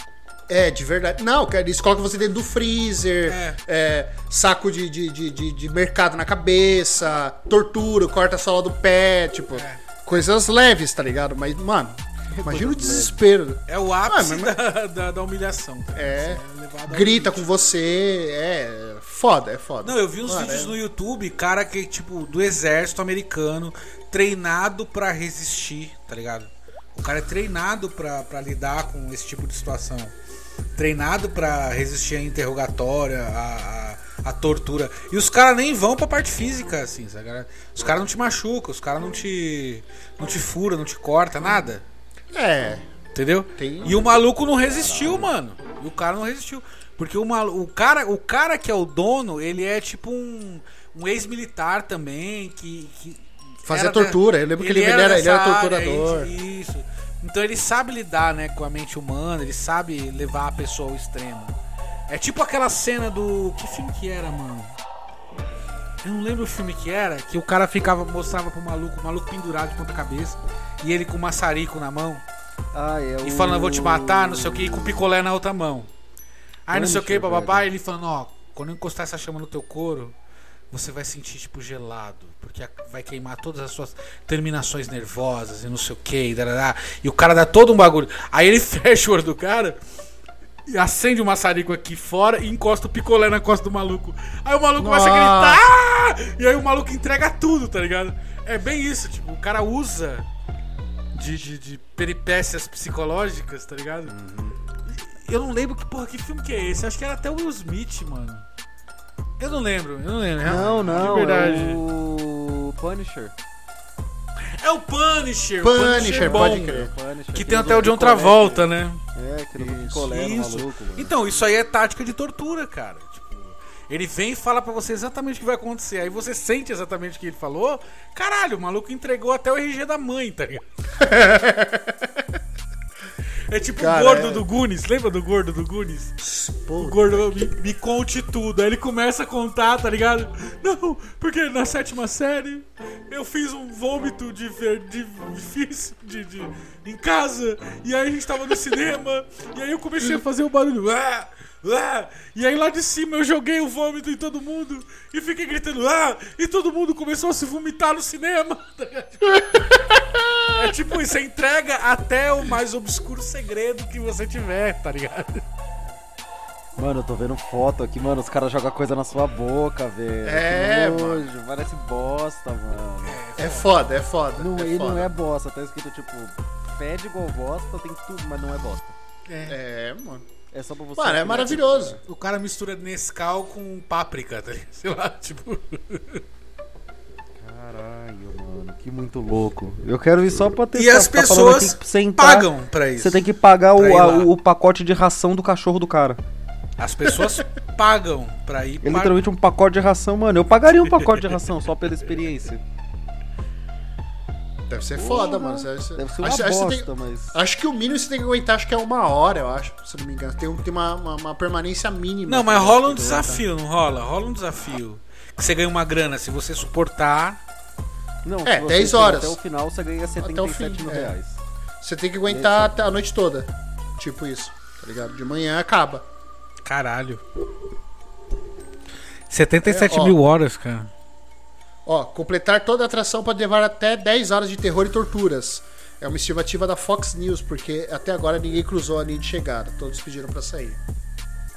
É, de verdade. Não, cara, eles colocam você dentro do freezer, É. é, saco de, de, de, de- de mercado na cabeça, tortura, corta a sola do pé, tipo, É. coisas leves, tá ligado? Mas, mano, imagina o desespero. É o ápice Ah, mas- da, da, da humilhação. tá? É, ao grita com você, é foda, é foda. Não, eu vi uns Mano, vídeos é- no YouTube, cara que, tipo, do exército americano, treinado pra resistir, tá ligado? O cara é treinado pra, pra lidar com esse tipo de situação. Treinado pra resistir a interrogatória, a, a, a tortura. E os caras nem vão pra parte física, assim, sabe? Os caras não te machucam, os caras não te. não te fura, não te corta, nada. É, Entendeu? Tem- E o maluco não resistiu, mano. E o cara não resistiu. Porque o, malu... o, cara, o cara que é o dono, ele é tipo um, um ex-militar também, que. que Fazia era tortura, eu lembro que ele era- ele era área, torturador. Isso. Então ele sabe lidar, né, com a mente humana, ele sabe levar a pessoa ao extremo. É tipo aquela cena do. Que filme que era, mano? Eu não lembro o filme que era, que o cara ficava, mostrava pro maluco, o maluco pendurado de ponta cabeça, e ele com um maçarico na mão. Ah, é E o... falando, eu vou te matar, não sei o que, e com picolé na outra mão. Aí não sei o que, bababá, ele falando, ó, quando eu encostar essa chama no teu couro, você vai sentir, tipo, gelado. Porque vai queimar todas as suas terminações nervosas e não sei o que, e, e o cara dá todo um bagulho. Aí ele [laughs] fecha o olho do cara e acende o maçarico aqui fora e encosta o picolé na costa do maluco. Aí o maluco começa a gritar! E aí o maluco entrega tudo, tá ligado? É bem isso, tipo, o cara usa de, de, de peripécias psicológicas, tá ligado? Eu não lembro que porra, que filme que é esse. Acho que era até o Will Smith, mano. Eu não lembro, eu não lembro. Não, não, De verdade. é o Punisher. É o Punisher. Punisher, bom, pode crer. Punisher Que tem até o John Travolta, né? É, no Isso. maluco, mano. Então, isso aí é tática de tortura, cara. Tipo, ele vem e fala pra você exatamente o que vai acontecer. Aí você sente exatamente o que ele falou. Caralho, o maluco entregou até o RG da mãe, tá ligado? [laughs] É tipo Cara, o gordo é- do Goonies. Lembra do gordo do? Pô, O gordo me, me conte tudo. Aí ele começa a contar, tá ligado? Não, porque na sétima série eu fiz um vômito de, de, de, de- em casa. E aí a gente tava no cinema. E aí eu comecei a fazer o barulho. Ah, ah, e aí lá de cima eu joguei o vômito em todo mundo. E fiquei gritando. Ah, e todo mundo começou a se vomitar no cinema. [laughs] tá? É tipo isso, você entrega até o mais obscuro segredo que você tiver, tá ligado? Mano, eu tô vendo foto aqui, mano. Os caras jogam coisa na sua boca, velho. É, Que nojo, Parece bosta, mano. é foda, é foda. Não, é ele foda. não é bosta. Tá escrito tipo, fede igual bosta, tem tudo, mas não é bosta. É, mano. É só pra você. Mano, é maravilhoso. O cara mistura Nescau com páprica, tá? Sei lá, tipo. Caralho, mano, que muito louco. Eu quero ir só pra testar. E as tá pessoas aqui entrar, pagam pra isso. Você tem que pagar o, a- o pacote de ração do cachorro do cara. As pessoas pagam pra ir. É literalmente um pacote de ração, mano. Eu pagaria um pacote de ração só pela experiência. Deve ser foda, mano. Você- Deve ser uma acho, acho bosta, tem- mas. acho que o mínimo você tem que aguentar, acho que é uma hora, eu acho, se eu não me engano. Tem, tem uma, uma, uma permanência mínima. Não, mas que rola um desafio, não rola? Rola um desafio. Que você ganha uma grana se você suportar. Não, É, se você 10 chegar horas. Até o final você ganha 77 fim, mil é. reais. Você tem que aguentar até a noite toda. Tipo isso, tá ligado? De manhã acaba. Caralho. 77 É, ó. mil horas, cara. Ó, completar toda a atração pode levar até 10 horas de terror e torturas. É uma estimativa da Fox News, porque até agora ninguém cruzou a linha de chegada. Todos pediram pra sair.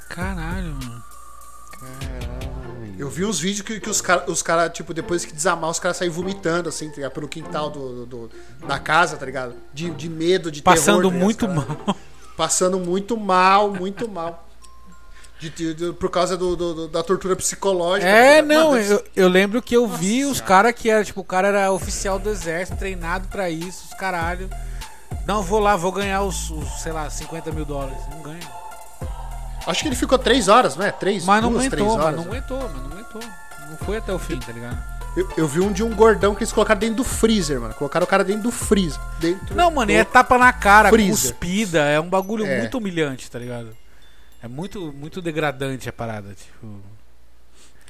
Caralho, mano. Eu vi uns vídeos que, que os caras, os cara, tipo, depois que desamar, os caras saem vomitando, assim, tá ligado? Pelo quintal do, do- do- da casa, tá ligado? De, de medo, de Passando terror. tá ligado? muito mal. Passando muito mal, muito mal. De- de- de- por causa do, do- da tortura psicológica. É, ligado? não, Mano, eu, eu lembro que eu vi os caras que era, tipo, o cara era oficial do exército, treinado pra isso, os caralho. Não, vou lá, vou ganhar os, os, sei lá, 50 mil dólares. Não ganha. Acho que ele ficou 3 horas, não é? 3, Mas não duas, aguentou, três mas horas. não aguentou, mas não aguentou. Não foi até o fim, tá ligado? Eu, eu vi um de um gordão que eles colocaram dentro do freezer, mano. Colocaram o cara dentro do freezer. Dentro Não, mano, do... e é tapa na cara, freezer. cuspida, é um bagulho É. muito humilhante, tá ligado? É muito, muito degradante a parada, tipo.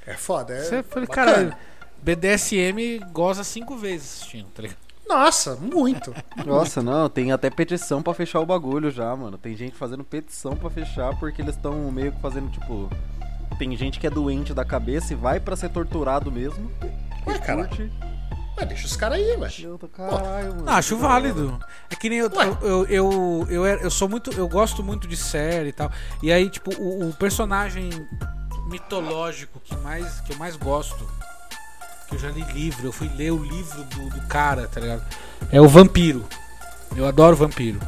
É foda, é. Você falei, cara, BDSM goza cinco vezes assistindo, tá ligado? Nossa, muito. Nossa, não, tem até petição pra fechar o bagulho já, mano. Tem gente fazendo petição pra fechar porque eles estão meio que fazendo, tipo. Tem gente que é doente da cabeça e vai pra ser torturado mesmo. Ué, cara. curte. Ué, deixa os caras aí. Não, acho válido. É que nem eu, eu, eu, eu, eu, sou muito. Eu gosto muito de série e tal. E aí, tipo, o, o personagem mitológico que, mais, que eu mais gosto, que eu já li livro, eu fui ler o livro do, do cara, tá ligado? É o vampiro. Eu adoro vampiro.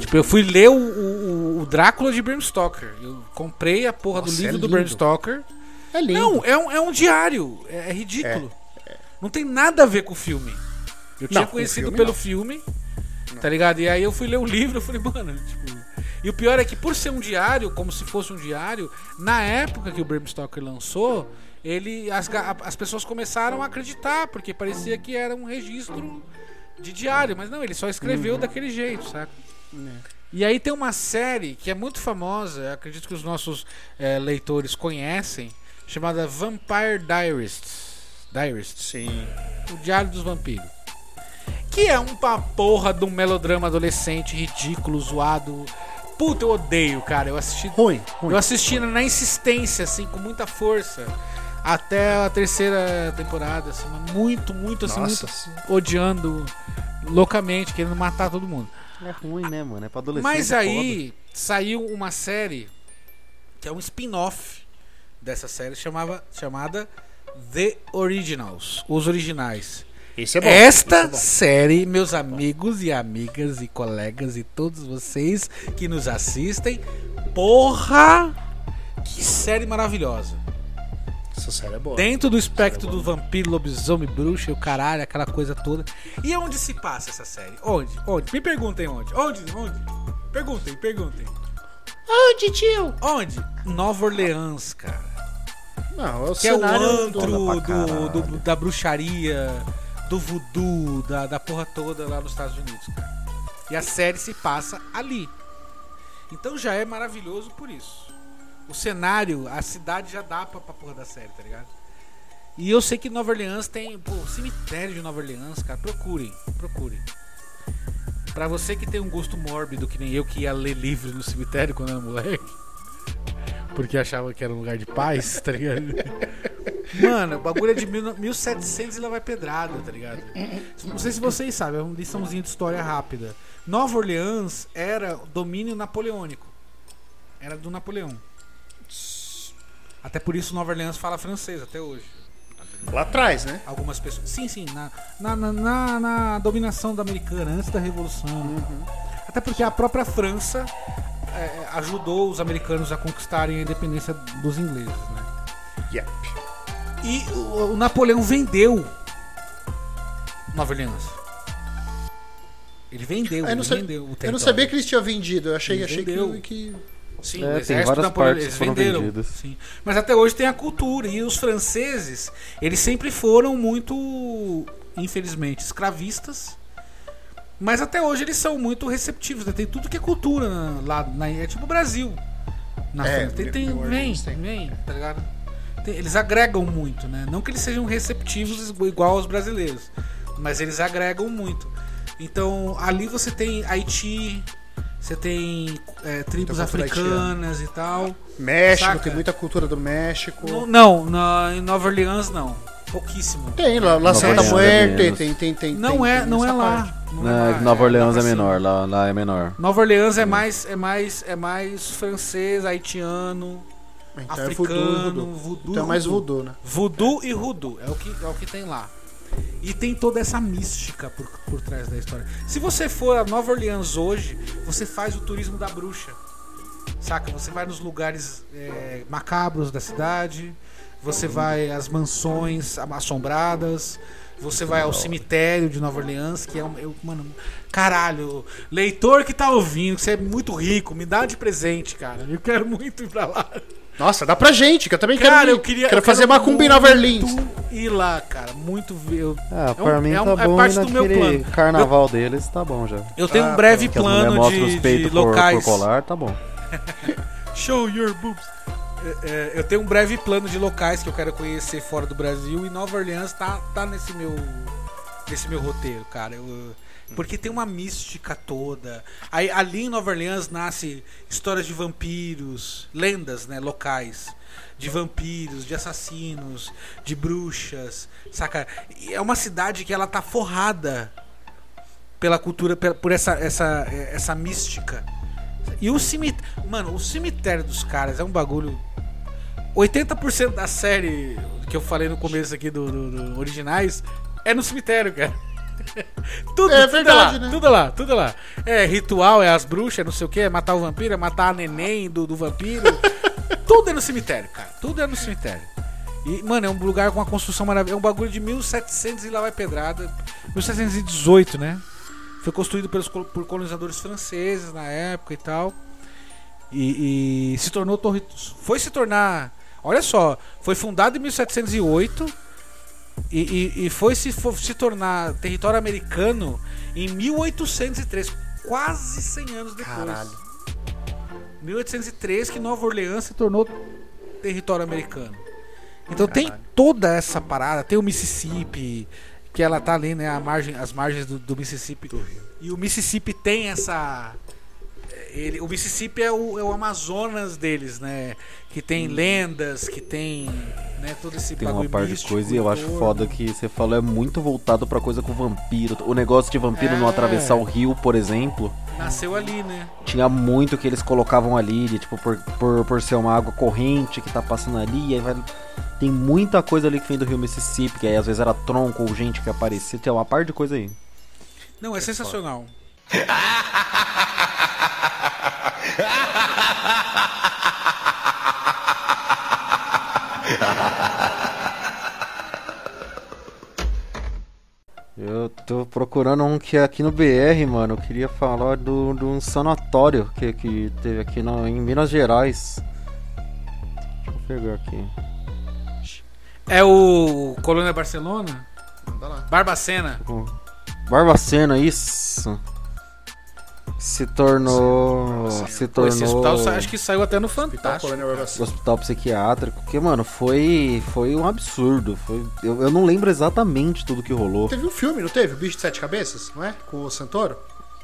Tipo, eu fui ler o, o, o Drácula de Bram Stoker. Eu comprei a porra do Nossa, livro é do Bram. Stoker. É lindo. Não, é um, é um diário. É, é ridículo. Não tem nada a ver com o filme. Eu tinha Não, conhecido filme, pelo não. filme, tá ligado? E aí eu fui ler o livro, eu falei, mano, tipo. E o pior é que por ser um diário, como se fosse um diário, na época que o Bram Stoker lançou, ele as, as pessoas começaram a acreditar, porque parecia que era um registro de diário, mas não, ele só escreveu Uhum. daquele jeito, saca? É. E aí tem uma série que é muito famosa, acredito que os nossos eh, leitores conhecem, chamada Vampire Diaries. Diaries. Sim. O Diário dos Vampiros. Que é uma porra de um melodrama adolescente ridículo, zoado. Puta, eu odeio, cara. Eu assisti. Ruim, ruim. Eu assisti na insistência, assim, com muita força. Até a terceira temporada, assim, muito, muito, assim, Nossa. muito odiando loucamente, querendo matar todo mundo. É ruim, né, mano? É pra adolescente. Mas é aí saiu uma série que é um spin-off dessa série chamava, chamada The Originals, os originais. É bom. Esta é bom. série, meus amigos e amigas e colegas e todos vocês que nos assistem, porra, que série maravilhosa. Essa série é boa. Dentro do espectro do vampiro, lobisomem, bruxa, e o caralho, aquela coisa toda. E onde se passa essa série? Onde? Onde? Me perguntem onde. Onde? Onde? Perguntem, perguntem. Onde, tio? Onde? Nova Orleans, cara. Não, é o Que é o antro do, caralho. do- da bruxaria, do voodoo, da, da porra toda lá nos Estados Unidos, cara. E a série se passa ali. Então já é maravilhoso por isso. O cenário, a cidade já dá pra, pra porra da série, tá ligado? E eu sei que Nova Orleans tem. Pô, cemitério de Nova Orleans, cara, procurem, procurem. Pra você que tem um gosto mórbido, que nem eu que ia ler livros no cemitério quando era moleque. Porque achava que era um lugar de paz, tá ligado? [laughs] Mano, o bagulho é de mil- 1700 e lá vai pedrada, tá ligado? Não sei se vocês sabem, é uma liçãozinha de história rápida. Nova Orleans era domínio napoleônico. Era do Napoleão. Até por isso Nova Orleans fala francês até hoje. Lá atrás, né? Algumas pessoas. Sim, sim, na, na, na, na- na dominação da americana, antes da Revolução. Até porque a própria França é, ajudou os americanos a conquistarem a independência dos ingleses, né? Yep. E o, o Napoleão vendeu Nova Orleans. Ele vendeu, Eu ele não, sa- vendeu o eu não território. sabia que eles tinham vendido. Eu achei, Ele achei que, que. Sim, É, o tem exército napoleão- partes eles venderam. Sim. Mas até hoje tem a cultura. E os franceses, eles sempre foram muito infelizmente, escravistas. Mas até hoje eles são muito receptivos, né? Tem tudo que é cultura na- lá, na, é tipo o Brasil. Na É, tem, tem, vem, vem, tá ligado? Tem- eles agregam muito, né? Não que eles sejam receptivos igual aos brasileiros, mas eles agregam muito. Então ali você tem Haiti, você tem é, tribos africanas e tal. México, Saca? tem muita cultura do México. No- não, na, em Nova Orleans não. Pouquíssimo. Tem, lá, lá Santa Muerte, tem, tem, tem. Não tem- é, tem não é essa lá. Na, é Nova Orleans lá é pra cima. menor, lá, lá é menor. Nova Orleans é mais, é mais, é mais francês, haitiano, Então é africano, voodoo. voodoo, Então é mais voodoo, né? Voodoo e Rudu é o que é o que tem lá. E tem toda essa mística por, por trás da história. Se você for a Nova Orleans hoje, você faz o turismo da bruxa. Saca? Você vai nos lugares é, macabros da cidade, você vai às mansões assombradas, você vai ao cemitério de Nova Orleans, que é um. eu- mano, caralho, leitor que tá ouvindo, que você é muito rico, me dá de presente, cara. Eu quero muito ir pra lá. Nossa, dá pra gente, que eu também Cara, quero. eu queria. Quero eu fazer macumba em Nova Orleans. muito Ir lá, cara. Muito ver. eu- Ah, É pra um- mim é tá um- é bom parte do meu plano. carnaval deles, tá bom já. Eu tenho Ah, um breve mulheres plano de, de por, locais. por colar, tá bom. [laughs] Show your boobs. É, é, eu tenho um breve plano de locais que eu quero conhecer fora do Brasil e Nova Orleans tá, tá nesse meu nesse meu roteiro, cara. Eu- porque tem uma mística toda. Aí, ali em Nova Orleans nasce histórias de vampiros, lendas, né, locais. De vampiros, de assassinos, de bruxas, saca? E é uma cidade que ela tá forrada pela cultura, por essa, essa, essa mística. E o cemitério. Mano, o cemitério dos caras é um bagulho. 80% da série que eu falei no começo aqui do, do- do originais é no cemitério, cara. [laughs] tudo, É tudo verdade, lá, né? Tudo lá, tudo lá. É ritual, é as bruxas, é não sei o que, é matar o vampiro, é matar a neném do, do vampiro. [laughs] tudo é no cemitério, cara. Tudo é no cemitério. E, mano, é um lugar com uma construção maravilhosa. É um bagulho de 1700 e lá vai pedrada. 1718, né? Foi construído pelos, por colonizadores franceses na época e tal. E, e se tornou torre. Foi se tornar. Olha só, foi fundado em 1708 e, e, e foi se, se tornar território americano em 1803, quase 100 anos depois. Caralho. 1803 que Nova Orleans se tornou território americano. Então tem Caralho. toda essa parada, tem o Mississippi, que ela tá ali, né, a margem, as margens do, do Mississippi. E o Mississippi tem essa ele, o Mississippi é o, é o Amazonas deles, né? Que tem lendas, que tem, né, todo esse Tem uma parte de coisa e eu acho foda que você falou é muito voltado pra coisa com vampiro. O negócio de vampiro não É. atravessar o rio, por exemplo, Nasceu ali, né? tinha muito que eles colocavam ali, de, tipo, por, por, por ser uma água corrente que tá passando ali, aí vai. Tem muita coisa ali que vem do rio Mississippi, que aí às vezes era tronco ou gente que aparecia, tem uma parte de coisa aí. Não, é sensacional. [laughs] [laughs] Eu tô procurando um que é aqui no BR, mano. Eu queria falar do, de um sanatório que, que teve aqui no, em Minas Gerais. Deixa eu pegar aqui. É o Colônia Barcelona? Barbacena. Barbacena, isso. Se tornou. Se Pô, esse tornou. hospital acho que saiu até no Hospital Fantástico. Barbacena. Hospital psiquiátrico, que, mano, foi. Foi um absurdo. Foi, eu, eu não lembro exatamente tudo que rolou. Teve um filme, não teve? O Bicho de Sete Cabeças, não é? Com o Santoro?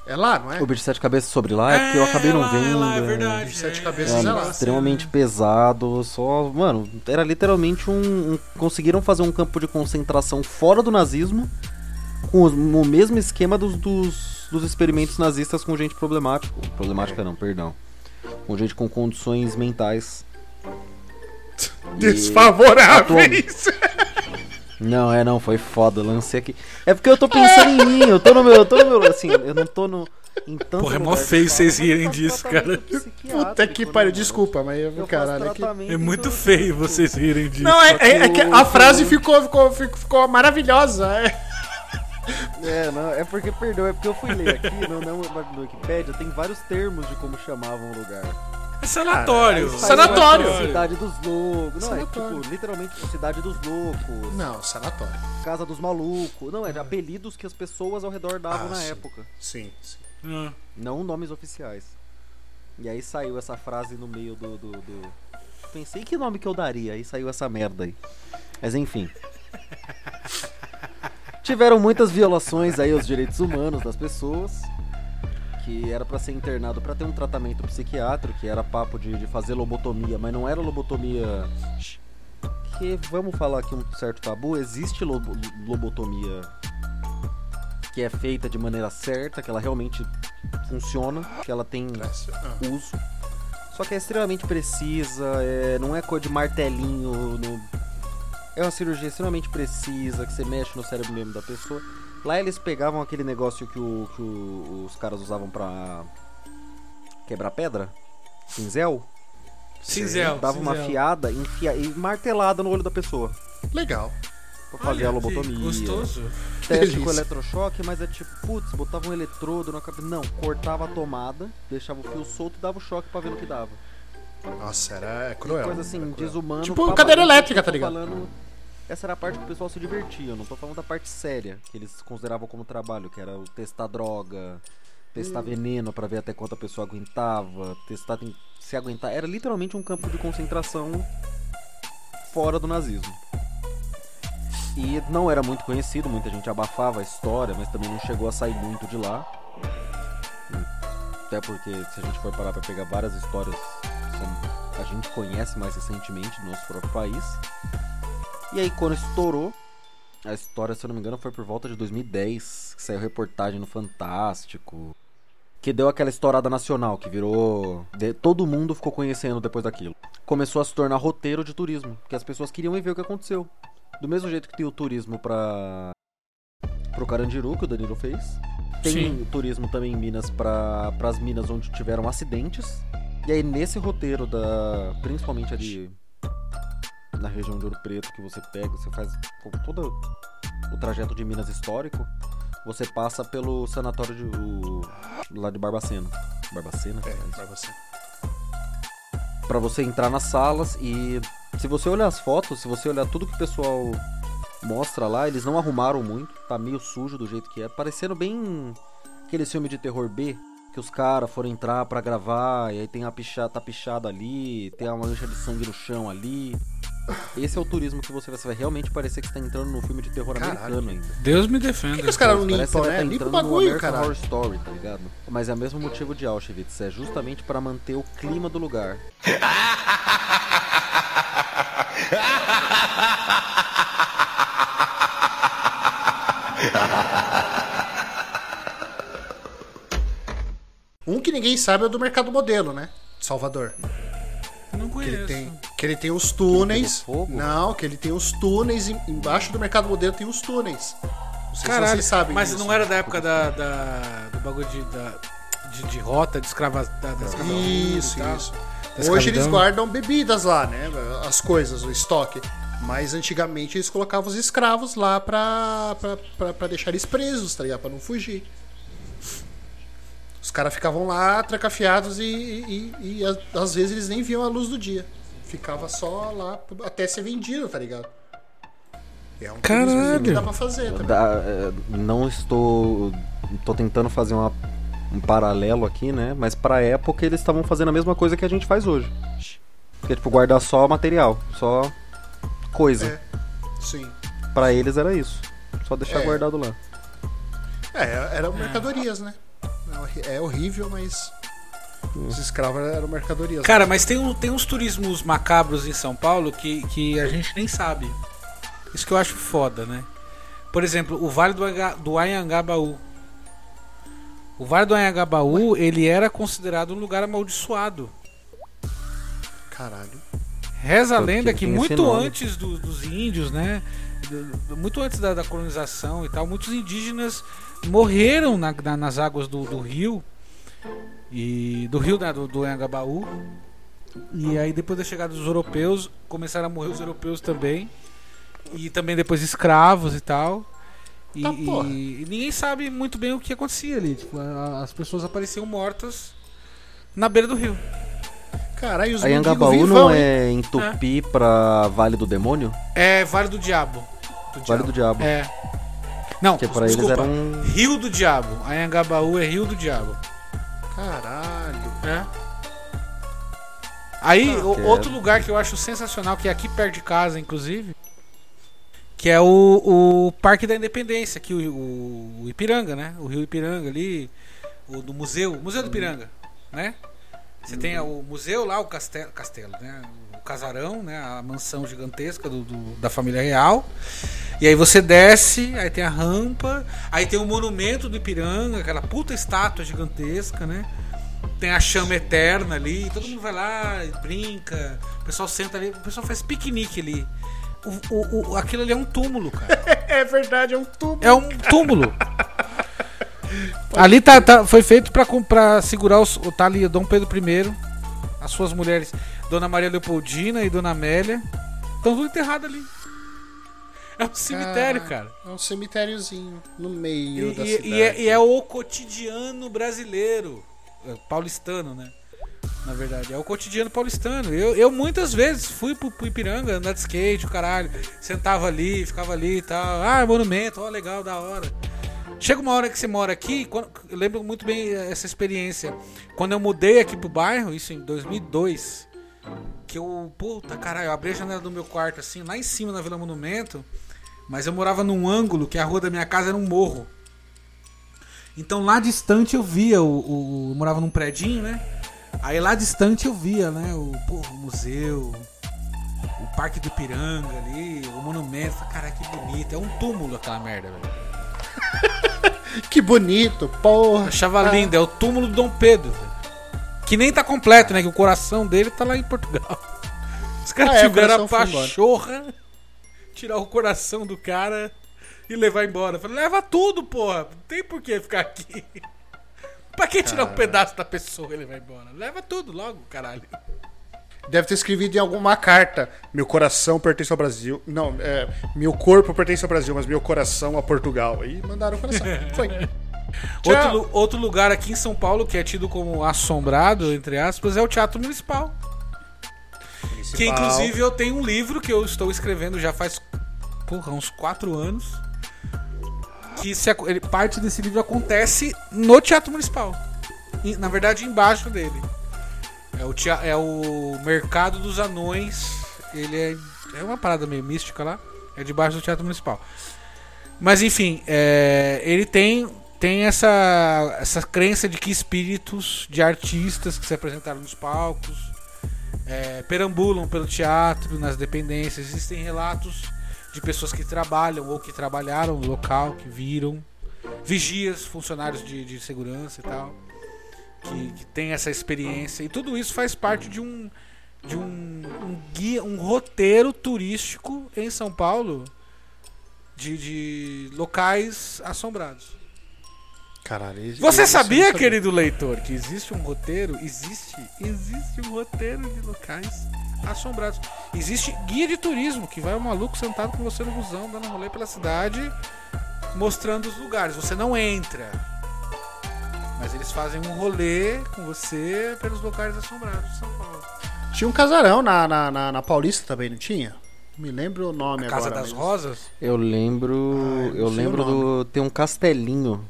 É lá, não é? O bicho de sete cabeças sobre lá é porque eu acabei não lá, vendo. É, lá, é é. verdade. Bicho de Sete é. Cabeças É, é lá. extremamente pesado, só, mano, era literalmente um, um- conseguiram fazer um campo de concentração fora do nazismo, com os- o mesmo esquema dos, dos, dos experimentos nazistas com gente problemática, problemática não, perdão, com gente com condições mentais. [laughs] Desfavoráveis. Não, é não, foi foda, lancei aqui. É porque eu tô pensando em mim, eu tô no meu, eu tô no meu, assim, eu não tô no em tanto Porra, é mó feio vocês rirem disso, cara. Puta que né, pariu, desculpa, mas eu, caralho aqui. tratamento, É muito feio vocês rirem disso. Não, é, é- é que a frase ficou, ficou, ficou, ficou maravilhosa. É. [laughs] É, não, é porque, perdão, é porque eu fui ler aqui [laughs] no, no, no Wikipedia, tem vários termos de como chamavam o lugar. É sanatório. Cara, Sanatório. Cidade dos loucos. Não, é Sanatório. tipo, literalmente Cidade dos loucos. Não, sanatório. Casa dos malucos. Não, é de apelidos que as pessoas ao redor davam Ah, na sim. época. Sim, sim. Ah. Não nomes oficiais. E aí saiu essa frase no meio do. do, do- Pensei que nome que eu daria, aí saiu essa merda aí. Mas enfim. [laughs] Tiveram muitas violações aí aos direitos humanos das pessoas. Que era pra ser internado pra ter um tratamento psiquiátrico, que era papo de, de fazer lobotomia, mas não era lobotomia. Que vamos falar aqui um certo tabu, existe lobo- lobotomia que é feita de maneira certa, que ela realmente funciona, que ela tem uso. Só que é extremamente precisa, é, não é coisa de martelinho. no- É uma cirurgia extremamente precisa, que você mexe no cérebro mesmo da pessoa. Lá eles pegavam aquele negócio que, o- que o- os caras usavam pra quebrar pedra, cinzel, Cinzel. dava uma cinzel. fiada enfia, e martelada no olho da pessoa Legal. pra fazer Olha a lobotomia. Gostoso. Teste Delícia. com eletrochoque, mas é tipo, putz, botava um eletrodo na cabeça. Não, cortava a tomada, deixava o fio solto e dava o choque pra ver no que dava. Nossa, era é cruel. Coisa assim, cruel. desumano. Tipo pra cadeira elétrica, tô tá ligado? falando- essa era a parte que o pessoal se divertia, eu não tô falando da parte séria, que eles consideravam como trabalho, que era o testar droga, testar Hum. veneno pra ver até quanto a pessoa aguentava, testar se aguentar. Era literalmente um campo de concentração fora do nazismo. E não era muito conhecido, muita gente abafava a história, mas também não chegou a sair muito de lá. Até porque se a gente for parar pra pegar várias histórias que a gente conhece mais recentemente do nosso próprio país. E aí quando estourou, a história, se eu não me engano, foi por volta de 2010, que saiu reportagem no Fantástico. Que deu aquela estourada nacional, que virou. de- Todo mundo ficou conhecendo depois daquilo. Começou a se tornar roteiro de turismo, que as pessoas queriam ir ver o que aconteceu. Do mesmo jeito que tem o turismo pra. pro Carandiru, que o Danilo fez. Tem Sim. turismo também em Minas para as minas onde tiveram acidentes. E aí nesse roteiro da. principalmente ali na região de Ouro Preto que você pega, você faz todo o trajeto de Minas histórico, você passa pelo sanatório de, o- lá de Barbacena. Barbacena? É, É você. Pra você entrar nas salas e se você olhar as fotos, se você olhar tudo que o pessoal mostra lá, eles não arrumaram muito, tá meio sujo do jeito que é, parecendo bem aquele filme de terror B, que os caras foram entrar pra gravar e aí tem a pichada, tá pichada ali, tem uma mancha de sangue no chão ali. Esse é o turismo que você vai, você vai realmente parecer que você tá entrando num filme de terror Caralho. americano ainda. Deus me Por defenda. que, que os caras não limpam, vai né? tá Limpa o entrando no bagulho, caralho. Horror Story, tá ligado? Mas é o mesmo motivo de Auschwitz, é justamente pra manter o clima do lugar. [laughs] Um que ninguém sabe é o do Mercado Modelo, né? De Salvador. Não Que ele conheço. tem, que ele tem os túneis. Não, que ele tem os túneis. em- Embaixo do Mercado Modelo tem os túneis. Não sei se Caralho, vocês sabem mas disso. não era da época da, da- do bagulho de, da, de, de rota, de escrava, da, da escravatura Isso, tal. isso. Da Hoje eles guardam bebidas lá, né? As coisas, o estoque. Mas antigamente eles colocavam os escravos lá pra, pra, pra, pra deixar eles presos, tá ligado? Pra não fugir. Os caras ficavam lá trancafiados e, e, e, e, às vezes eles nem viam a luz do dia. Ficava só lá até ser vendido, tá ligado? É um Caralho. que dá pra fazer também. Da- é, não estou. tô tentando fazer uma- um paralelo aqui, né? Mas pra época eles estavam fazendo a mesma coisa que a gente faz hoje. Que é tipo guardar só material, só coisa. É. Sim. Pra eles era isso. Só deixar É. guardado lá. É, eram mercadorias, né? É É horrível, mas. Os escravos eram mercadorias. Cara, mas tem, um, tem uns turismos macabros em São Paulo que, que a gente nem sabe. Isso que eu acho foda, né? Por exemplo, o Vale do, do Anhangabaú. O Vale do Anhangabaú, ele era considerado um lugar amaldiçoado. Caralho. Reza a lenda que muito antes do- dos índios, né? do- do- muito antes da, da colonização e tal, muitos indígenas morreram na- na- nas águas do, do rio e do rio né, do, do Anhangabaú. E aí depois da chegada dos europeus começaram a morrer os europeus também e também depois escravos e tal. E, Tá, e- e ninguém sabe muito bem o que acontecia ali. Tipo, a- as pessoas apareciam mortas na beira do rio. Caralho, os A Angabaú vivão, não é em Tupi pra Vale do Demônio? É Vale do Diabo. Do Vale do Diabo. É. Não, Que pra eles desculpa. era um- Rio do Diabo. Anhangabaú é Rio do Diabo. Caralho. É. Aí, o- quero. outro lugar que eu acho sensacional, que é aqui perto de casa, inclusive, que é o, o Parque da Independência, aqui o, o- o Ipiranga, né? O Rio Ipiranga ali, o do museu, o Museu do Ipiranga, né? Você tem o museu lá, o castelo, castelo né? Casarão, né? A mansão gigantesca do, do- da família real. E aí você desce, aí tem a rampa, aí tem o monumento do Ipiranga, aquela puta estátua gigantesca, né? Tem a chama eterna ali, todo mundo vai lá, e brinca, o pessoal senta ali, o pessoal faz piquenique ali. O, o- o- aquilo ali é um túmulo, cara. [laughs] É verdade, é um tubo. É um túmulo. [laughs] Ali tá, tá- foi feito pra, pra segurar os, o tá ali o Dom Pedro I, as suas mulheres, Dona Maria Leopoldina e Dona Amélia, estão tudo enterrados ali. É um cemitério, cara. É um cemitériozinho no meio E, da e- cidade. e é, e é o cotidiano brasileiro. É, Paulistano, né? Na verdade, é o cotidiano paulistano. Eu, eu muitas vezes fui pro, pro Ipiranga andar de skate, o caralho. Sentava ali, ficava ali e tal. Ah, monumento, ó, legal, da hora. Chega uma hora que você mora aqui, quando- eu lembro muito bem essa experiência. Quando eu mudei aqui pro bairro, isso em 2002, que eu, puta caralho, eu abri a janela do meu quarto assim, lá em cima na Vila Monumento, mas eu morava num ângulo que a rua da minha casa era um morro. Então lá distante eu via o, o- eu morava num predinho, né? Aí lá distante eu via, né, o, pô, o museu, o Parque do Ipiranga ali, o monumento, cara, que bonito, é um túmulo aquela merda, velho. [laughs] Que bonito, porra. Achava lindo, é o túmulo do Dom Pedro. velho. Que nem tá completo, né? Que o coração dele tá lá em Portugal. Os caras Ah, é, tiveram a pachorra tirar o coração do cara e levar embora. Eu Falei, leva tudo, porra. Não tem por que ficar aqui. [laughs] pra que tirar um pedaço da pessoa e levar embora? Leva tudo logo, caralho. Deve ter escrevido em alguma carta: Meu coração pertence ao Brasil. Não, é, meu corpo pertence ao Brasil, mas meu coração a Portugal. E mandaram o coração. [laughs] Foi. Outro, outro lugar aqui em São Paulo que é tido como assombrado, entre aspas, é o Teatro Municipal. Que inclusive eu tenho um livro que eu estou escrevendo já faz porra, uns 4 anos. Que se, ele- parte desse livro acontece no Teatro Municipal. E, na verdade, embaixo dele. É o, tea- é o Mercado dos Anões. Ele é, é uma parada meio mística lá. É debaixo do Teatro Municipal. Mas enfim, é, ele tem, tem essa, essa crença de que espíritos de artistas que se apresentaram nos palcos é, perambulam pelo teatro, nas dependências. Existem relatos de pessoas que trabalham ou que trabalharam no local, que viram. Vigias, funcionários de, de segurança e tal. Que, que tem essa experiência. E tudo isso faz parte de um, de um, um guia, um roteiro turístico em São Paulo de, de locais assombrados. Caralho, Você sabia, sabia. querido leitor, que existe um roteiro? Existe, existe um roteiro de locais assombrados. Existe guia de turismo que vai um maluco sentado com você no busão, dando um rolê pela cidade, mostrando os lugares. Você não entra, mas eles fazem um rolê com você pelos locais assombrados de São Paulo. Tinha um casarão na, na, na, na Paulista também, não tinha? Me lembro o nome A Casa agora. das mas- Rosas? Eu lembro. Ah, eu eu lembro do. Tem um castelinho.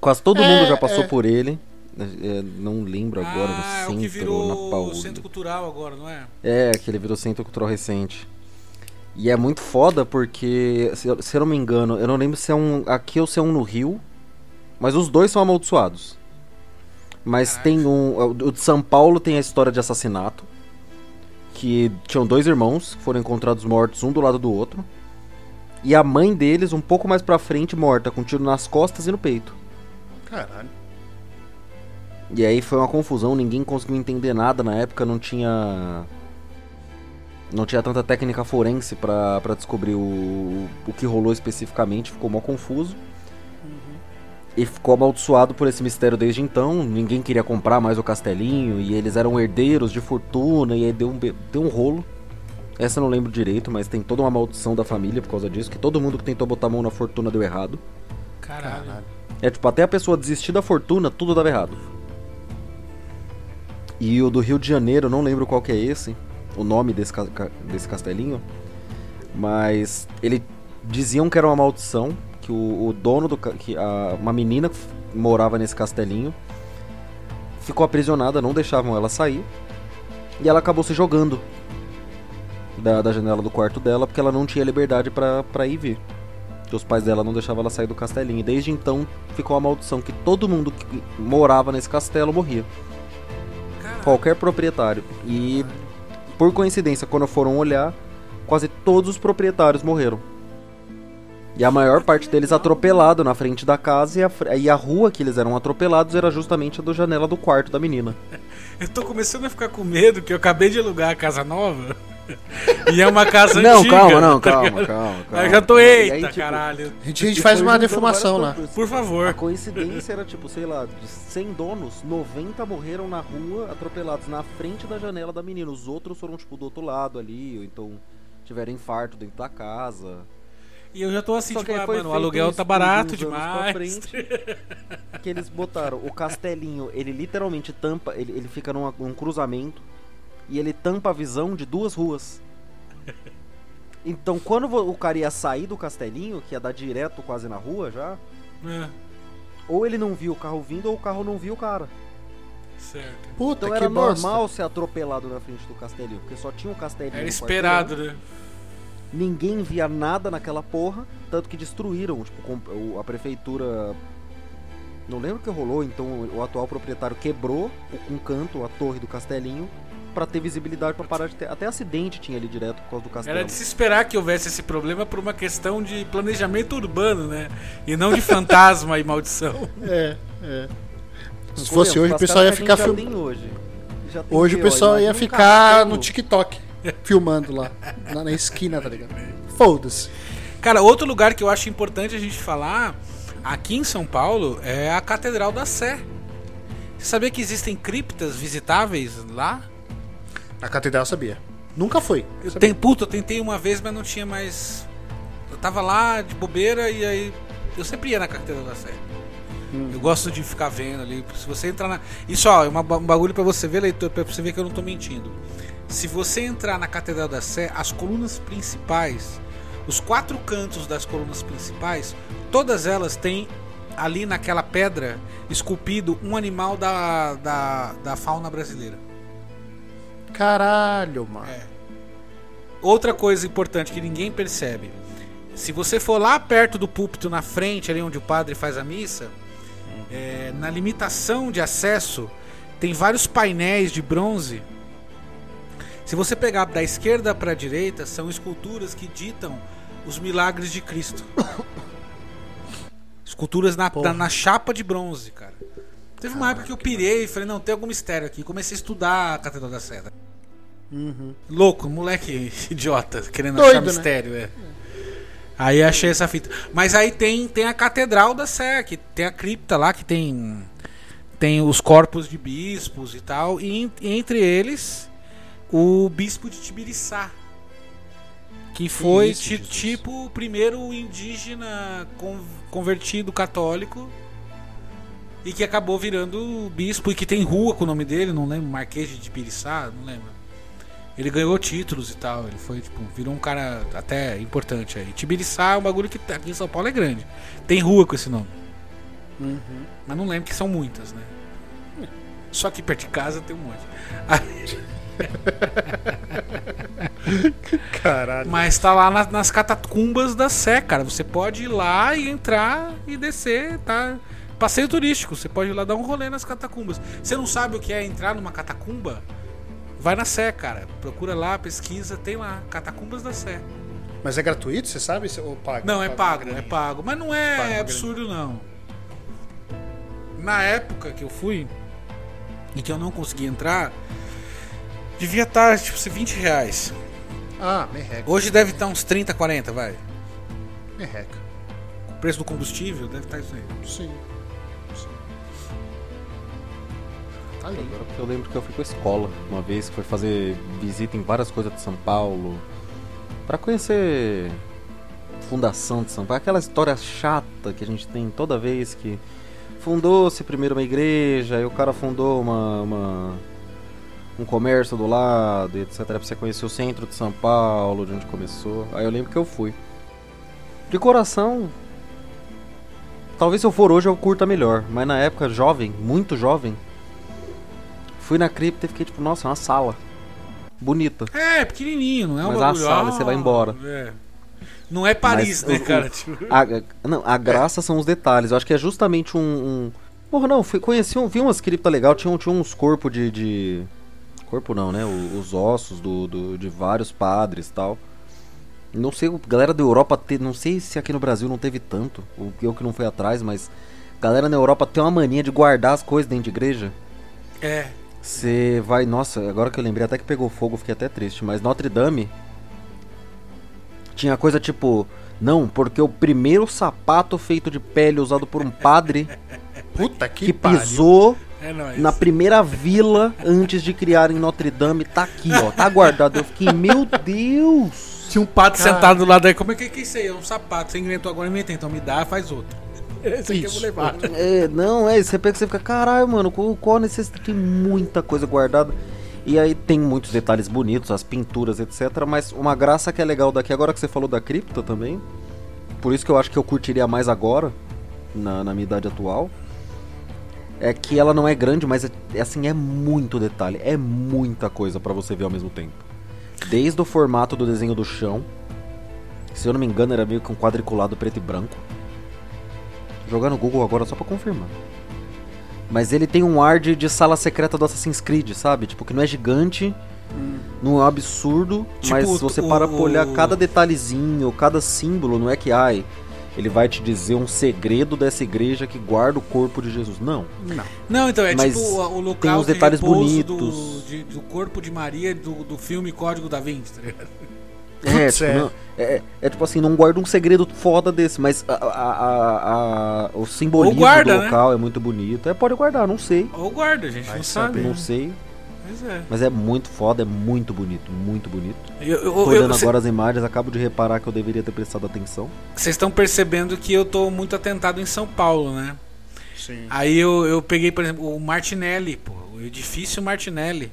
Quase todo É, mundo já passou é. por ele. É, não lembro agora ah, é no o que centro ou na virou Paulista. centro cultural agora, não é? É, que ele virou centro cultural recente. E é muito foda porque, se eu, se eu não me engano, eu não lembro se é um aqui ou se é um no Rio, mas os dois são amaldiçoados. Mas Caraca. tem um. O de São Paulo tem a história de assassinato. Que tinham dois irmãos que foram encontrados mortos um do lado do outro. E a mãe deles, um pouco mais pra frente, morta, com um tiro nas costas e no peito. Caralho. E aí foi uma confusão, ninguém conseguiu entender nada na época, não tinha. Não tinha tanta técnica forense pra, pra descobrir o, o que rolou especificamente, ficou mó confuso. E ficou amaldiçoado por esse mistério desde então. Ninguém queria comprar mais o castelinho, e eles eram herdeiros de fortuna, e aí deu um, deu um rolo. Essa eu não lembro direito, mas tem toda uma maldição da família por causa disso, que todo mundo que tentou botar a mão na fortuna deu errado. Caralho. É tipo, até a pessoa desistir da fortuna, tudo dava errado. E o do Rio de Janeiro, não lembro qual que é esse, o nome desse, desse castelinho. Mas ele diziam que era uma maldição, que o, o dono do que a, uma menina morava nesse castelinho, ficou aprisionada, não deixavam ela sair, e ela acabou se jogando da, da janela do quarto dela porque ela não tinha liberdade pra ir vir. Que os pais dela não deixavam ela sair do castelinho. E desde então ficou a maldição que todo mundo que morava nesse castelo morria. Qualquer proprietário. E por coincidência, quando foram olhar, quase todos os proprietários morreram. E a maior parte deles atropelado na frente da casa e a, e a rua que eles eram atropelados era justamente a do janela do quarto da menina. [laughs] Eu tô começando a ficar com medo que eu acabei de alugar a casa nova. E é uma casa não, antiga. calma, não, tá calma, calma, calma. Eu já tô, eita, aí, tipo, caralho. A gente, a gente faz uma defumação lá. Por favor. A coincidência era tipo, sei lá, de 100 donos, 90 morreram na rua atropelados na frente da janela da menina. Os outros foram tipo do outro lado ali, ou então tiveram infarto dentro da casa. E eu já tô assim, Só tipo, ah, mano, o aluguel tá barato demais. frente, [laughs] que eles botaram o castelinho, ele literalmente tampa, ele, ele fica numa- num cruzamento e ele tampa a visão de duas ruas. Então quando o cara ia sair do castelinho, que ia dar direto quase na rua já, É, ou ele não viu o carro vindo ou o carro não viu o cara. certo. Puta Então que era bosta. normal ser atropelado na frente do castelinho, porque só tinha um castelinho. Era esperado, né? Ninguém via nada naquela porra, tanto que destruíram, tipo, a prefeitura não lembro o que rolou, então o atual proprietário quebrou o- um canto, a torre do castelinho, pra ter visibilidade pra parar de ter. Até acidente tinha ali direto por causa do castelo. Era de se esperar que houvesse esse problema por uma questão de planejamento urbano, né? E não de fantasma e maldição. É, é. Se fosse hoje, o pessoal ia ficar filmando. tem hoje. Já tem Hoje o que, ó, pessoal ia ficar castelo. no TikTok, [laughs] filmando lá, na, na esquina, tá ligado? Foda-se. Cara, outro lugar que eu acho importante a gente falar aqui em São Paulo é a Catedral da Sé. Você sabia que existem criptas visitáveis lá? A catedral eu sabia. Nunca foi. Eu tenho, puta, eu tentei uma vez, mas não tinha mais. Eu tava lá de bobeira e aí. Eu sempre ia na Catedral da Sé. Eu gosto de ficar vendo ali. Se você entrar na. Isso, ó, é uma um bagulho pra você ver, leitor, pra você ver que eu não tô mentindo. Se você entrar na Catedral da Sé, as colunas principais, os quatro cantos das colunas principais, todas elas têm ali naquela pedra esculpido um animal da, da, da fauna brasileira. Caralho, mano. É. Outra coisa importante que ninguém percebe: se você for lá perto do púlpito, na frente, ali onde o padre faz a missa, é, na limitação de acesso, tem vários painéis de bronze. Se você pegar da esquerda para a direita, são esculturas que ditam os milagres de Cristo. [coughs] Esculturas na, na, na chapa de bronze, cara. Teve uma época que eu pirei e falei, não, tem algum mistério aqui. Comecei a estudar a Catedral da Sé. Louco, moleque [laughs] idiota, querendo Doido, achar né? mistério, é. Aí achei essa fita. Mas aí tem, tem a Catedral da Sé, que tem a cripta lá, que tem tem os corpos de bispos e tal, e, en- entre eles o bispo de Tibiriçá, que foi isso, ti- tipo o primeiro indígena con- convertido católico e que acabou virando bispo e que tem rua com o nome dele, não lembro, Marquês de Tibiriçá, não lembro. Ele ganhou títulos e tal, ele foi, tipo, virou um cara até importante aí. Tibiriçá é um bagulho que tá- aqui em São Paulo é grande. Tem rua com esse nome. Mas não lembro que são muitas, né? Só aqui perto de casa tem um monte. [laughs] Caralho. mas tá lá nas, nas catacumbas da Sé, cara. Você pode ir lá e entrar e descer, tá? Passeio turístico, você pode ir lá dar um rolê nas catacumbas. Você não sabe o que é entrar numa catacumba? Vai na Sé, cara. Procura lá, pesquisa, tem lá, Catacumbas da Sé. Mas é gratuito, você sabe? Ou paga? Não, é pago, é pago. Mas não é absurdo, não. Na época que eu fui e que eu não consegui entrar, devia estar, tipo, ser 20 reais. Ah, merreca. Hoje deve estar uns 30, 40, vai. Merreca. O preço do combustível deve estar isso aí. Sim. Agora eu lembro que eu fui com a escola uma vez, que foi fazer visita em várias coisas de São Paulo. Pra conhecer fundação de São Paulo, aquela história chata que a gente tem toda vez que fundou-se primeiro uma igreja, aí o cara fundou uma, uma, um comércio do lado, etc. Pra você conhecer o centro de São Paulo, de onde começou. Aí eu lembro que eu fui. De coração, talvez se eu for hoje eu curta melhor, mas na época, jovem, muito jovem, fui na cripta e fiquei tipo, nossa, é uma sala. Bonita. É, pequenininho, não é um Mas bagulho, sala, ah, você vai embora. é. Não é Paris, Mas né, o- cara? Tipo, A, não, a graça são os detalhes. Eu acho que é justamente um. um... Porra, não, fui, conheci, um, vi umas criptas legal, tinha, tinha uns corpos de, de. Corpo não, né? O- Os ossos do, do- de vários padres e tal. Não sei, galera da Europa, te, não sei se aqui no Brasil não teve tanto, ou eu que não fui atrás, mas. Galera na Europa tem uma mania de guardar as coisas dentro de igreja. é. Você vai, nossa, agora que eu lembrei até que pegou fogo, fiquei até triste, mas Notre Dame tinha coisa tipo, não, porque o primeiro sapato feito de pele usado por um padre [laughs] Puta que, que pisou É nóis. na primeira vila antes de criar em Notre Dame tá aqui, ó, tá guardado. Eu fiquei, meu Deus. Tinha um pato Cara. sentado do lado aí. Como é que, que é isso aí? É um sapato. Você inventou agora, inventei. Então me dá, faz outro. [laughs] Esse aqui eu vou Isso. levar. É, não, é, você pega e você fica, caralho, mano, qual, qual a necessidade? Tem muita coisa guardada. E aí tem muitos detalhes bonitos, as pinturas, etc. Mas uma graça que é legal daqui, agora que você falou da cripta também, por isso que eu acho que eu curtiria mais agora, na, na minha idade atual, é que ela não é grande, mas é, é assim, é muito detalhe, é muita coisa pra você ver ao mesmo tempo. Desde o formato do desenho do chão, se eu não me engano era meio que um quadriculado preto e branco. Jogar no Google agora só pra confirmar. Mas ele tem um ar de, de sala secreta do Assassin's Creed, sabe? Tipo, que não é gigante, não é absurdo, Tipo mas o- se você para pra olhar o- cada detalhezinho, cada símbolo, não é que, ai, ele vai te dizer um segredo dessa igreja que guarda o corpo de Jesus. Não. Não. Não, então é Mas tipo o, o local tem uns de detalhes bonitos. Do, de- do corpo de Maria do, do filme Código da Vinci, tá ligado? É, Putz, tipo, é. não- é, é tipo assim, não guarda um segredo foda desse, mas a- a- a- o simbolismo guarda, do né? local é muito bonito. É, pode guardar, não sei. Ou guarda, a gente Vai não sabe. Não sei. Mas é. Mas é muito foda, é muito bonito, muito bonito. Eu- eu- olhando agora as imagens, acabo de reparar que eu deveria ter prestado atenção. Vocês estão percebendo que eu tô muito atentado em São Paulo, né? Sim. Aí eu, eu peguei, por exemplo, o Martinelli, pô, o edifício Martinelli.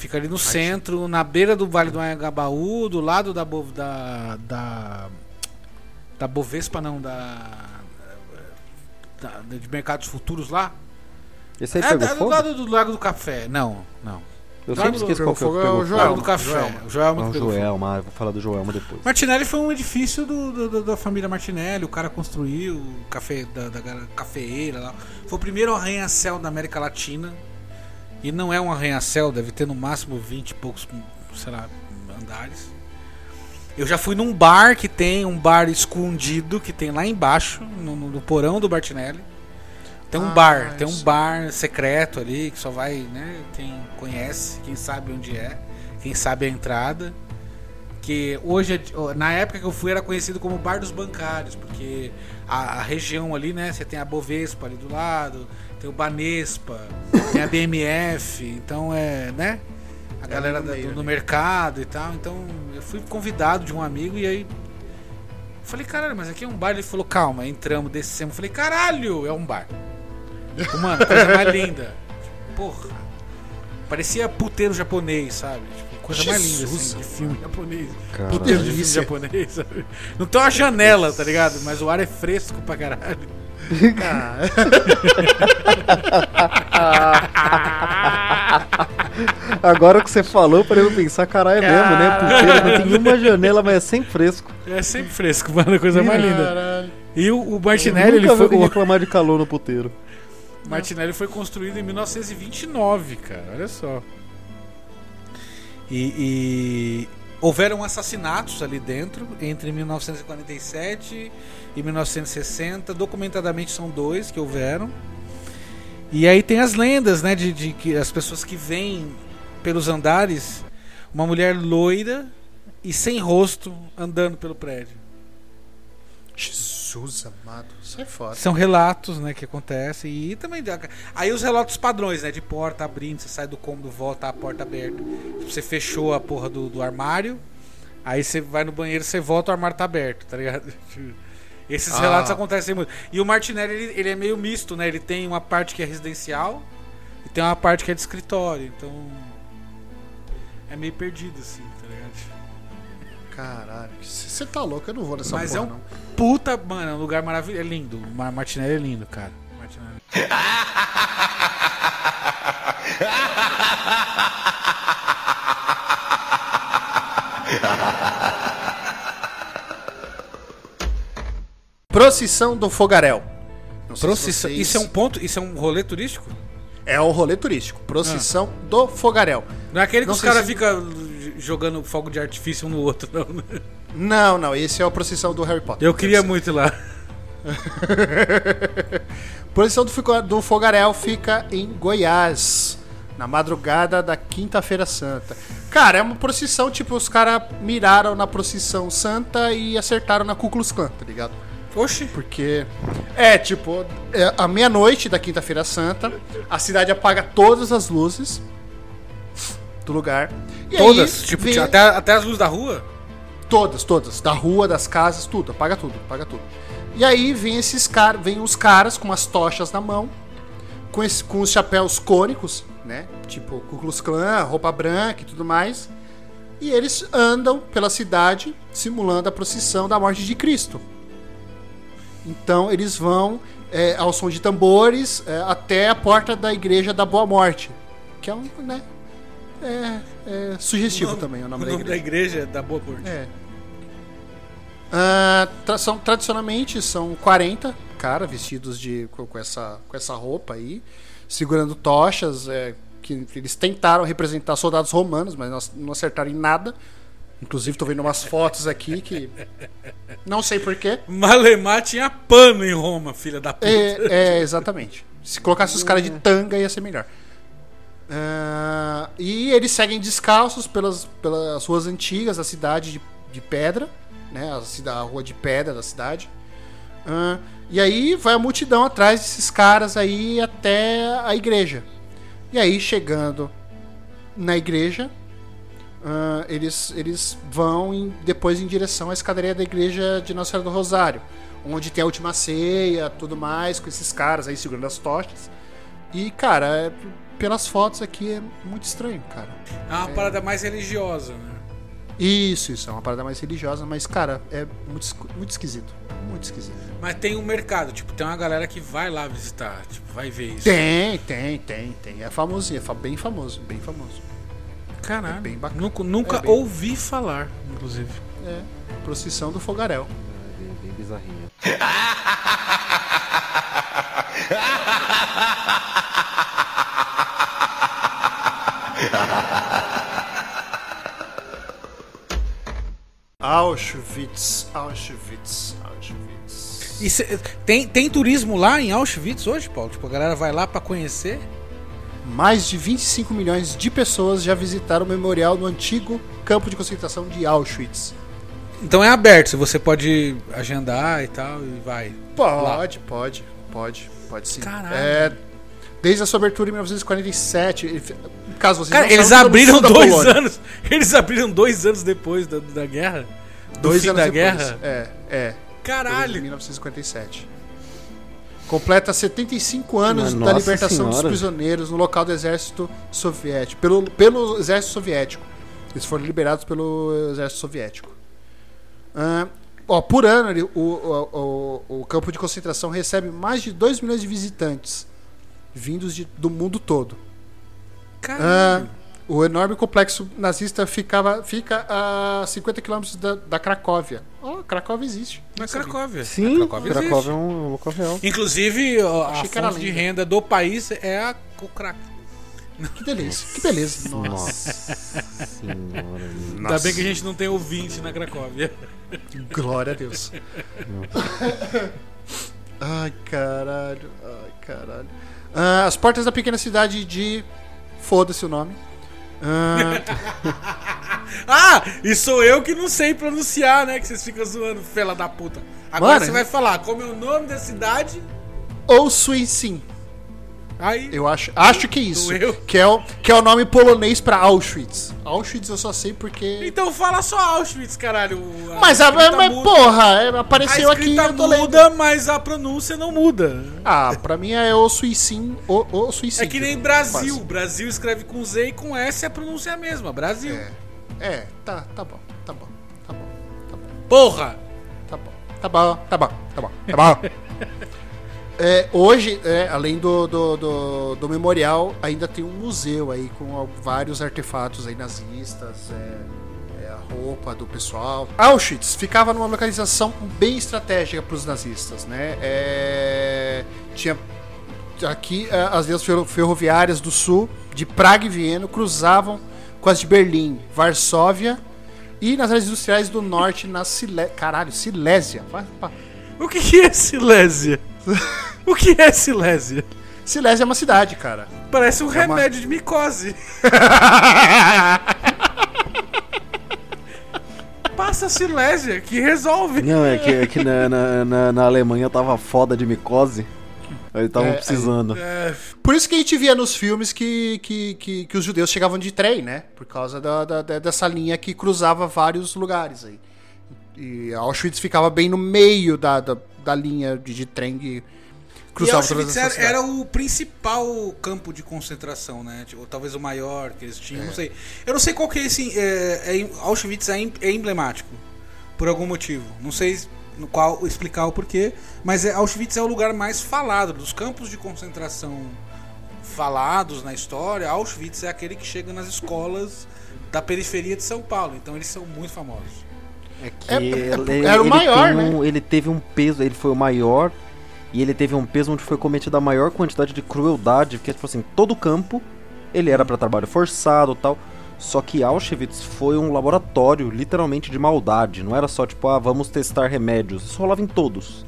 Fica ali no centro, na beira do Vale do Anhangabaú, do lado da, Bo- da, da, da Bovespa, não, da, da- de Mercados Futuros lá. Esse aí É, pegou é do fogo? lado do Lago do Café. Não, não. Eu sempre do- esqueço qual que é o que Fogo é o pegou Joelma. Lago do Café. Joelma. O Joelma Não, fogo. Joelma, eu vou falar do Joelma depois. Martinelli foi um edifício do, do- do- da família Martinelli, o cara construiu o café da, da gar- cafeeira lá. Foi o primeiro arranha-céu da América Latina. E não é um arranha-céu, deve ter no máximo 20 e poucos, sei lá, andares. Eu já fui num bar que tem um bar escondido que tem lá embaixo, no, no- porão do Martinelli. Tem um Ah, bar, tem um bar secreto ali que só vai, né? Quem conhece, quem sabe onde é, quem sabe a entrada. Que hoje, é- na época que eu fui, era conhecido como Bar dos Bancários, porque a, a região ali, né? Você tem a Bovespa ali do lado, tem o Banespa, tem a BMF, então é, né? A galera da- meio do, do mercado e tal. Então eu fui convidado de um amigo e aí. Falei, caralho, mas aqui é um bar. Ele falou, calma, entramos, descemos. Falei, caralho, é um bar. Tipo, Mano, coisa mais linda. Porra. Parecia puteiro japonês, sabe? Tipo, coisa mais linda Jesus, assim, de filme japonês. Caralho. Puteiro de filme japonês, sabe? Não tem uma janela, tá ligado? Mas o ar é fresco pra caralho. [laughs] Agora que você falou, para eu pensar, caralho, é mesmo, né? Puteiro não tem uma janela, mas é sempre fresco. É sempre fresco, mano, coisa mais linda. Caralho. E o, o Eu Martinelli, ele foi. reclamar de calor no puteiro. Martinelli foi construído em 1929, cara. Olha só. E, e houveram assassinatos ali dentro entre 1947 e 1960. Documentadamente são dois que houveram. E aí tem as lendas, né, de, de que as pessoas que vêm pelos andares, uma mulher loira e sem rosto andando pelo prédio. Jesus amado. Isso é foda. São relatos, né, que acontecem e também aí os relatos padrões, né, de porta abrindo, você sai do cômodo, volta a porta aberta. Você fechou a porra do, do armário, aí você vai no banheiro, você volta, o armário tá aberto, tá ligado? [laughs] Esses Ah. relatos acontecem muito. E o Martinelli, ele, ele é meio misto, né? Ele tem uma parte que é residencial e tem uma parte que é de escritório, então. É meio perdido, assim, tá ligado? Caralho, você tá louco, eu não vou nessa Mas porra, é um não. puta, mano, é um lugar maravilhoso. É lindo. Mar Martinelli é lindo, cara. Martinelli. [laughs] Procissão do Fogaréu. Não sei se Procissão. vocês- Isso é um ponto? Isso é um rolê turístico? É o rolê turístico. Procissão do Fogaréu. Não é aquele que Não os caras se- ficam jogando fogo de artifício um no outro, não. né? Não, não, esse é a procissão do Harry Potter. Eu queria muito ir lá. [laughs] Procissão do, do Fogaréu fica em Goiás, na madrugada da Quinta-feira Santa. Cara, é uma procissão, tipo, os caras miraram na procissão santa e acertaram na Ku Klux Klan, tá ligado? Oxi. Porque é tipo, é, à meia-noite da Quinta-feira Santa, a cidade apaga todas as luzes do lugar. E Todas? aí tipo, vem- até, até as luzes da rua? Todas, todas. Da rua, das casas, tudo. Apaga tudo, apaga tudo. E aí vem esses caras, vem os caras com umas tochas na mão, com, esse, com os chapéus cônicos, né? Tipo Ku Klux Klan, roupa branca e tudo mais. E eles andam pela cidade simulando a procissão da morte de Cristo. Então eles vão é, ao som de tambores é, até a porta da igreja da Boa Morte. Que é um, né? É, é sugestivo também o nome, o da nome igreja. da igreja é da Boa Corte. É. Ah, tra- são, tradicionalmente são 40 cara vestidos de com, com essa, com essa roupa aí, segurando tochas, é, que eles tentaram representar soldados romanos, mas não- não acertaram em nada. Inclusive tô vendo umas fotos aqui que não sei porquê. Malemar tinha pano em Roma, filha da puta. É, é, exatamente. Se colocasse os caras de tanga ia ser melhor. Ah, e eles seguem descalços pelas, pelas ruas antigas da cidade de, de pedra, né? A, a rua de pedra da cidade. Ah, e aí vai a multidão atrás desses caras aí até a igreja. E aí chegando na igreja, ah, eles, eles vão em- depois em direção à escadaria da igreja de Nossa Senhora do Rosário, onde tem a última ceia, tudo mais, com esses caras aí segurando as tochas. E, cara, é- pelas fotos aqui é muito estranho, cara. É uma parada mais religiosa, né? Isso, isso, é uma parada mais religiosa, mas, cara, é muito, muito esquisito. Muito esquisito. Mas tem um mercado, tipo, tem uma galera que vai lá visitar, tipo, vai ver isso. Tem, tem, tem, tem. É famosinho, é bem famoso, bem famoso. Caralho. É bem bacana. Nunca, nunca É bem- ouvi falar, inclusive. É, procissão do fogaréu. É bem, bem bizarrinho. [laughs] Auschwitz, Auschwitz, Auschwitz. E cê- tem, tem turismo lá em Auschwitz hoje, Paulo? Tipo, a galera vai lá pra conhecer? Mais de 25 milhões de pessoas já visitaram o memorial no antigo campo de concentração de Auschwitz. Então é aberto, você pode agendar e tal, e vai. Pode, pode, pode, pode sim. Caralho. É, desde a sua abertura em 1947, ele- caso vocês Cara, não eles abriram dois anos. [laughs] Eles abriram dois anos depois da, da guerra. Do Dois fim anos da depois. guerra. É, é. Em Caralho. 1957. Completa 75 anos Mas, da libertação dos senhora. prisioneiros no local do exército soviético. Pelo, pelo exército soviético. Eles foram liberados pelo exército soviético. Ah, ó, por ano, ele- o, o, o, o campo de concentração recebe mais de 2 milhões de visitantes vindos de- do mundo todo. Ah, Caralho. O enorme complexo nazista ficava, fica a 50 quilômetros da, da Cracóvia. Ó, Cracóvia existe. Na Cracóvia. Sim, Na Cracóvia. Cracóvia é um, é local real. Inclusive, a fonte de renda do país é a, o crack. Que delícia, que beleza. Nossa senhora. Ainda bem que a gente não tem ouvinte na Cracóvia. Glória a Deus. ai, caralho. Ai, caralho. Ah, as portas da pequena cidade de. Foda-se o nome. Ah, [laughs] Ah, e sou eu que não sei pronunciar, né? Que vocês ficam zoando, fela da puta. Agora Mano, você vai falar como é o nome da cidade. ou Suicin. Aí, Eu acho, acho que é isso. Doeu. Que é, o, que é o nome polonês pra Auschwitz. Auschwitz eu só sei porque. então fala só Auschwitz, caralho. Mas, a, mas muda. porra, é, a apareceu aqui. Eu tô lendo. muda, mas a pronúncia não muda. Ah, pra mim é o suicídio. O, o suicídio. É que nem Brasil. Brasil escreve com Z e com S a pronúncia é a mesma. Brasil. Quase. É, é, tá, tá bom, tá bom, tá bom, tá bom, Porra! tá bom, tá bom, tá bom, tá bom, tá bom. É, hoje, é, além do, do, do, do memorial, ainda tem um museu aí com vários artefatos aí nazistas, é, é, a roupa do pessoal. Auschwitz ficava numa localização bem estratégica para os nazistas, né? É, tinha aqui é, as linhas ferro- ferroviárias do sul, de Praga e Viena, cruzavam com as de Berlim, Varsóvia e nas áreas industriais do norte, na. Caralho, Silésia. O que é Silésia? [laughs] o que é Silésia? Silésia é uma cidade, cara. Parece um É uma- remédio de micose. [laughs] Passa Silésia, que resolve. Não, é que, é que na, na, na, Alemanha tava foda de micose. Aí estavam É, precisando. É, Por isso que a gente via nos filmes que, que, que, que os judeus chegavam de trem, né? Por causa da- da- dessa linha que cruzava vários lugares aí. E Auschwitz ficava bem no meio da, da, da linha de, de trem que e cruzava todas Auschwitz essas era, era o principal campo de concentração, né? Tipo, ou talvez o maior que eles É. tinham, não sei. Eu não sei qual que é esse. É, é- Auschwitz é, é emblemático. Por algum motivo. Não sei no qual explicar o porquê. Mas é, Auschwitz é o lugar mais falado. Dos campos de concentração falados na história, Auschwitz é aquele que chega nas escolas da periferia de São Paulo. Então eles são muito famosos. É que É- é- ele, era o maior, né? um- Ele teve um peso, ele foi o maior. E ele teve um peso onde foi cometida a maior quantidade de crueldade. Porque, tipo assim, todo campo ele era pra trabalho forçado e tal. Só que Auschwitz foi um laboratório, literalmente, de maldade. Não era só, tipo, ah, vamos testar remédios. Isso rolava em todos.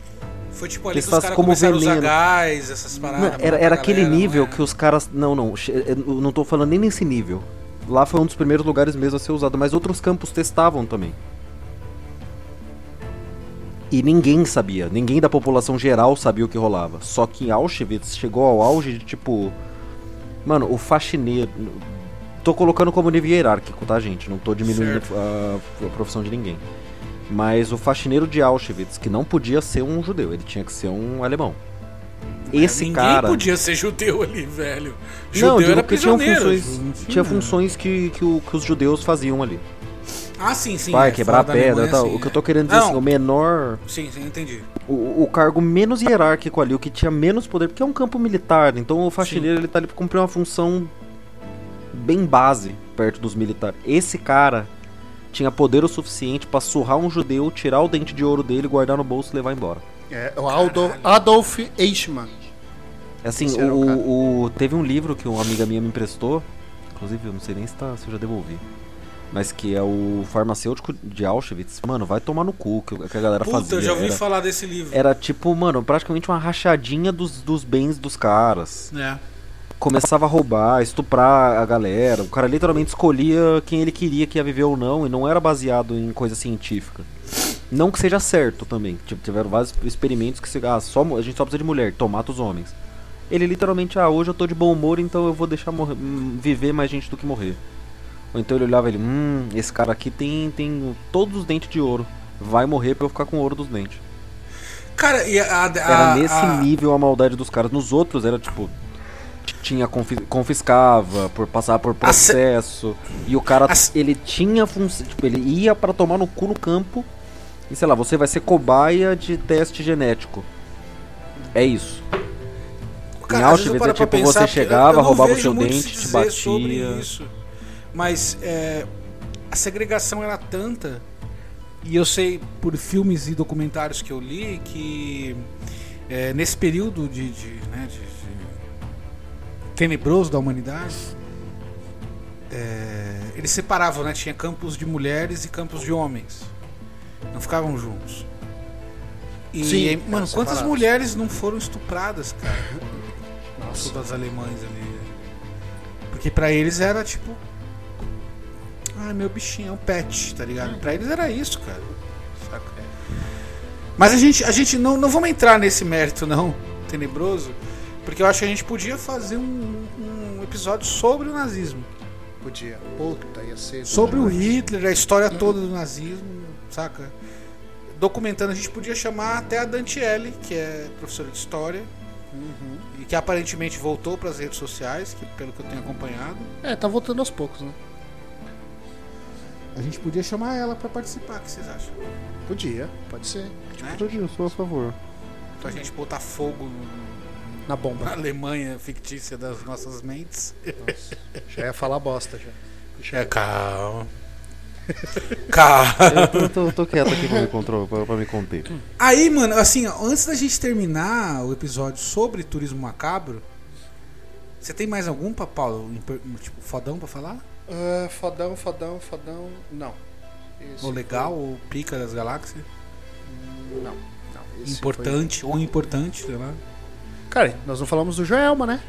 Foi tipo ali Eles que os fazem caras como começaram a usar veneno. gás, essas paradas. Não, era, era aquele galera, nível é? que os caras. Não, não. Eu não tô falando nem nesse nível. Lá foi um dos primeiros lugares mesmo a ser usado, mas outros campos testavam também. E ninguém sabia, ninguém da população geral sabia o que rolava. Só que em Auschwitz chegou ao auge de tipo. Mano, o faxineiro. Tô colocando como nível hierárquico, tá, gente? Não tô diminuindo a, a profissão de ninguém. Mas o faxineiro de Auschwitz, que não podia ser um judeu, ele tinha que ser um alemão. Esse Ninguém cara. podia ser judeu ali, velho. Não, Judeu digo era que tinham prisioneiro. funções, tinha funções que, que, o- que os judeus faziam ali. Ah, sim, sim. Vai, é, quebrar pedra e Alemanha, tal. sim, o que é. eu tô querendo dizer Não, assim, o menor. Sim, sim, entendi. O, o cargo menos hierárquico ali, o que tinha menos poder, porque é um campo militar, então o faxineiro ele tá ali pra cumprir uma função bem base perto dos militares. Esse cara tinha poder o suficiente pra surrar um judeu, tirar o dente de ouro dele, guardar no bolso e levar embora. É, o Aldo, Adolf Eichmann. Assim, o, o- teve um livro que uma amiga minha me emprestou, inclusive eu não sei nem se, tá, se eu já devolvi, mas que é o farmacêutico de Auschwitz. Mano, vai tomar no cu que, a galera Puta, fazia. eu já ouvi era, falar desse livro. era tipo, mano, praticamente uma rachadinha dos, dos bens dos caras. É. Começava a roubar, estuprar a galera. O cara literalmente escolhia quem ele queria que ia viver ou não, e não era baseado em coisa científica. Não que seja certo também. Tipo, tiveram vários experimentos que se, ah, só, a gente só precisa de mulher, então mata os homens. Ele literalmente, ah, hoje eu tô de bom humor, então eu vou deixar morrer- hum, viver mais gente do que morrer. Ou então ele olhava ele, hum, esse cara aqui tem, tem todos os dentes de ouro. Vai morrer pra eu ficar com o ouro dos dentes. Cara, e a. a, Era nesse a- nível a maldade dos caras. Nos outros era tipo. Tinha confi- confiscava por passar por processo. E o cara, ele tinha função. Tipo, ele ia pra tomar no cu no campo. E sei lá, você vai ser cobaia de teste genético. É isso. Cara, em Auschwitz é tipo, você chegava, roubava o seu dente, te batia. Mas é, a segregação era tanta. E eu sei por filmes e documentários que eu li que é, nesse período de, de, né, de- de tenebroso da humanidade, é, eles separavam, né? Tinha campos de mulheres e campos de homens. Não ficavam juntos. E, Sim, mano, quantas separados. mulheres não foram estupradas, cara? [laughs] Nossa. das alemães ali. Porque pra eles era tipo. Ai, meu bichinho, é um pet, tá ligado? Pra eles era isso, cara. Saca? Mas a gente, a gente não, não vamos entrar nesse mérito, não, tenebroso. Porque eu acho que a gente podia fazer um, um episódio sobre o nazismo. Podia. Puta, ia ser. Sobre o. Hitler, a história toda do nazismo, saca? Documentando, a gente podia chamar até a Dantiele, que é professora de história, Uhum. e que aparentemente voltou para as redes sociais, que, pelo que eu tenho acompanhado. É, tá voltando aos poucos, né? A gente podia chamar ela para participar, o que vocês acham? Podia, pode ser. Né? Eu sou a favor. Pra gente botar fogo no- Na na bomba. Alemanha fictícia das nossas mentes. Já ia falar bosta já. É, calma. [laughs] calma. Eu tô, tô- tô quieto aqui pra me, contro- pra- pra me conter. Aí, mano, assim, ó, antes da gente terminar o episódio sobre turismo macabro, você tem mais algum, pra, Paulo? Tipo, fodão pra falar? Ah, fodão, fodão, fodão. Não. Esse ou legal, foi- ou pica das galáxias? Não, não. esse importante, ou importante, sei lá. foi- Cara, nós não falamos do Joelma, né?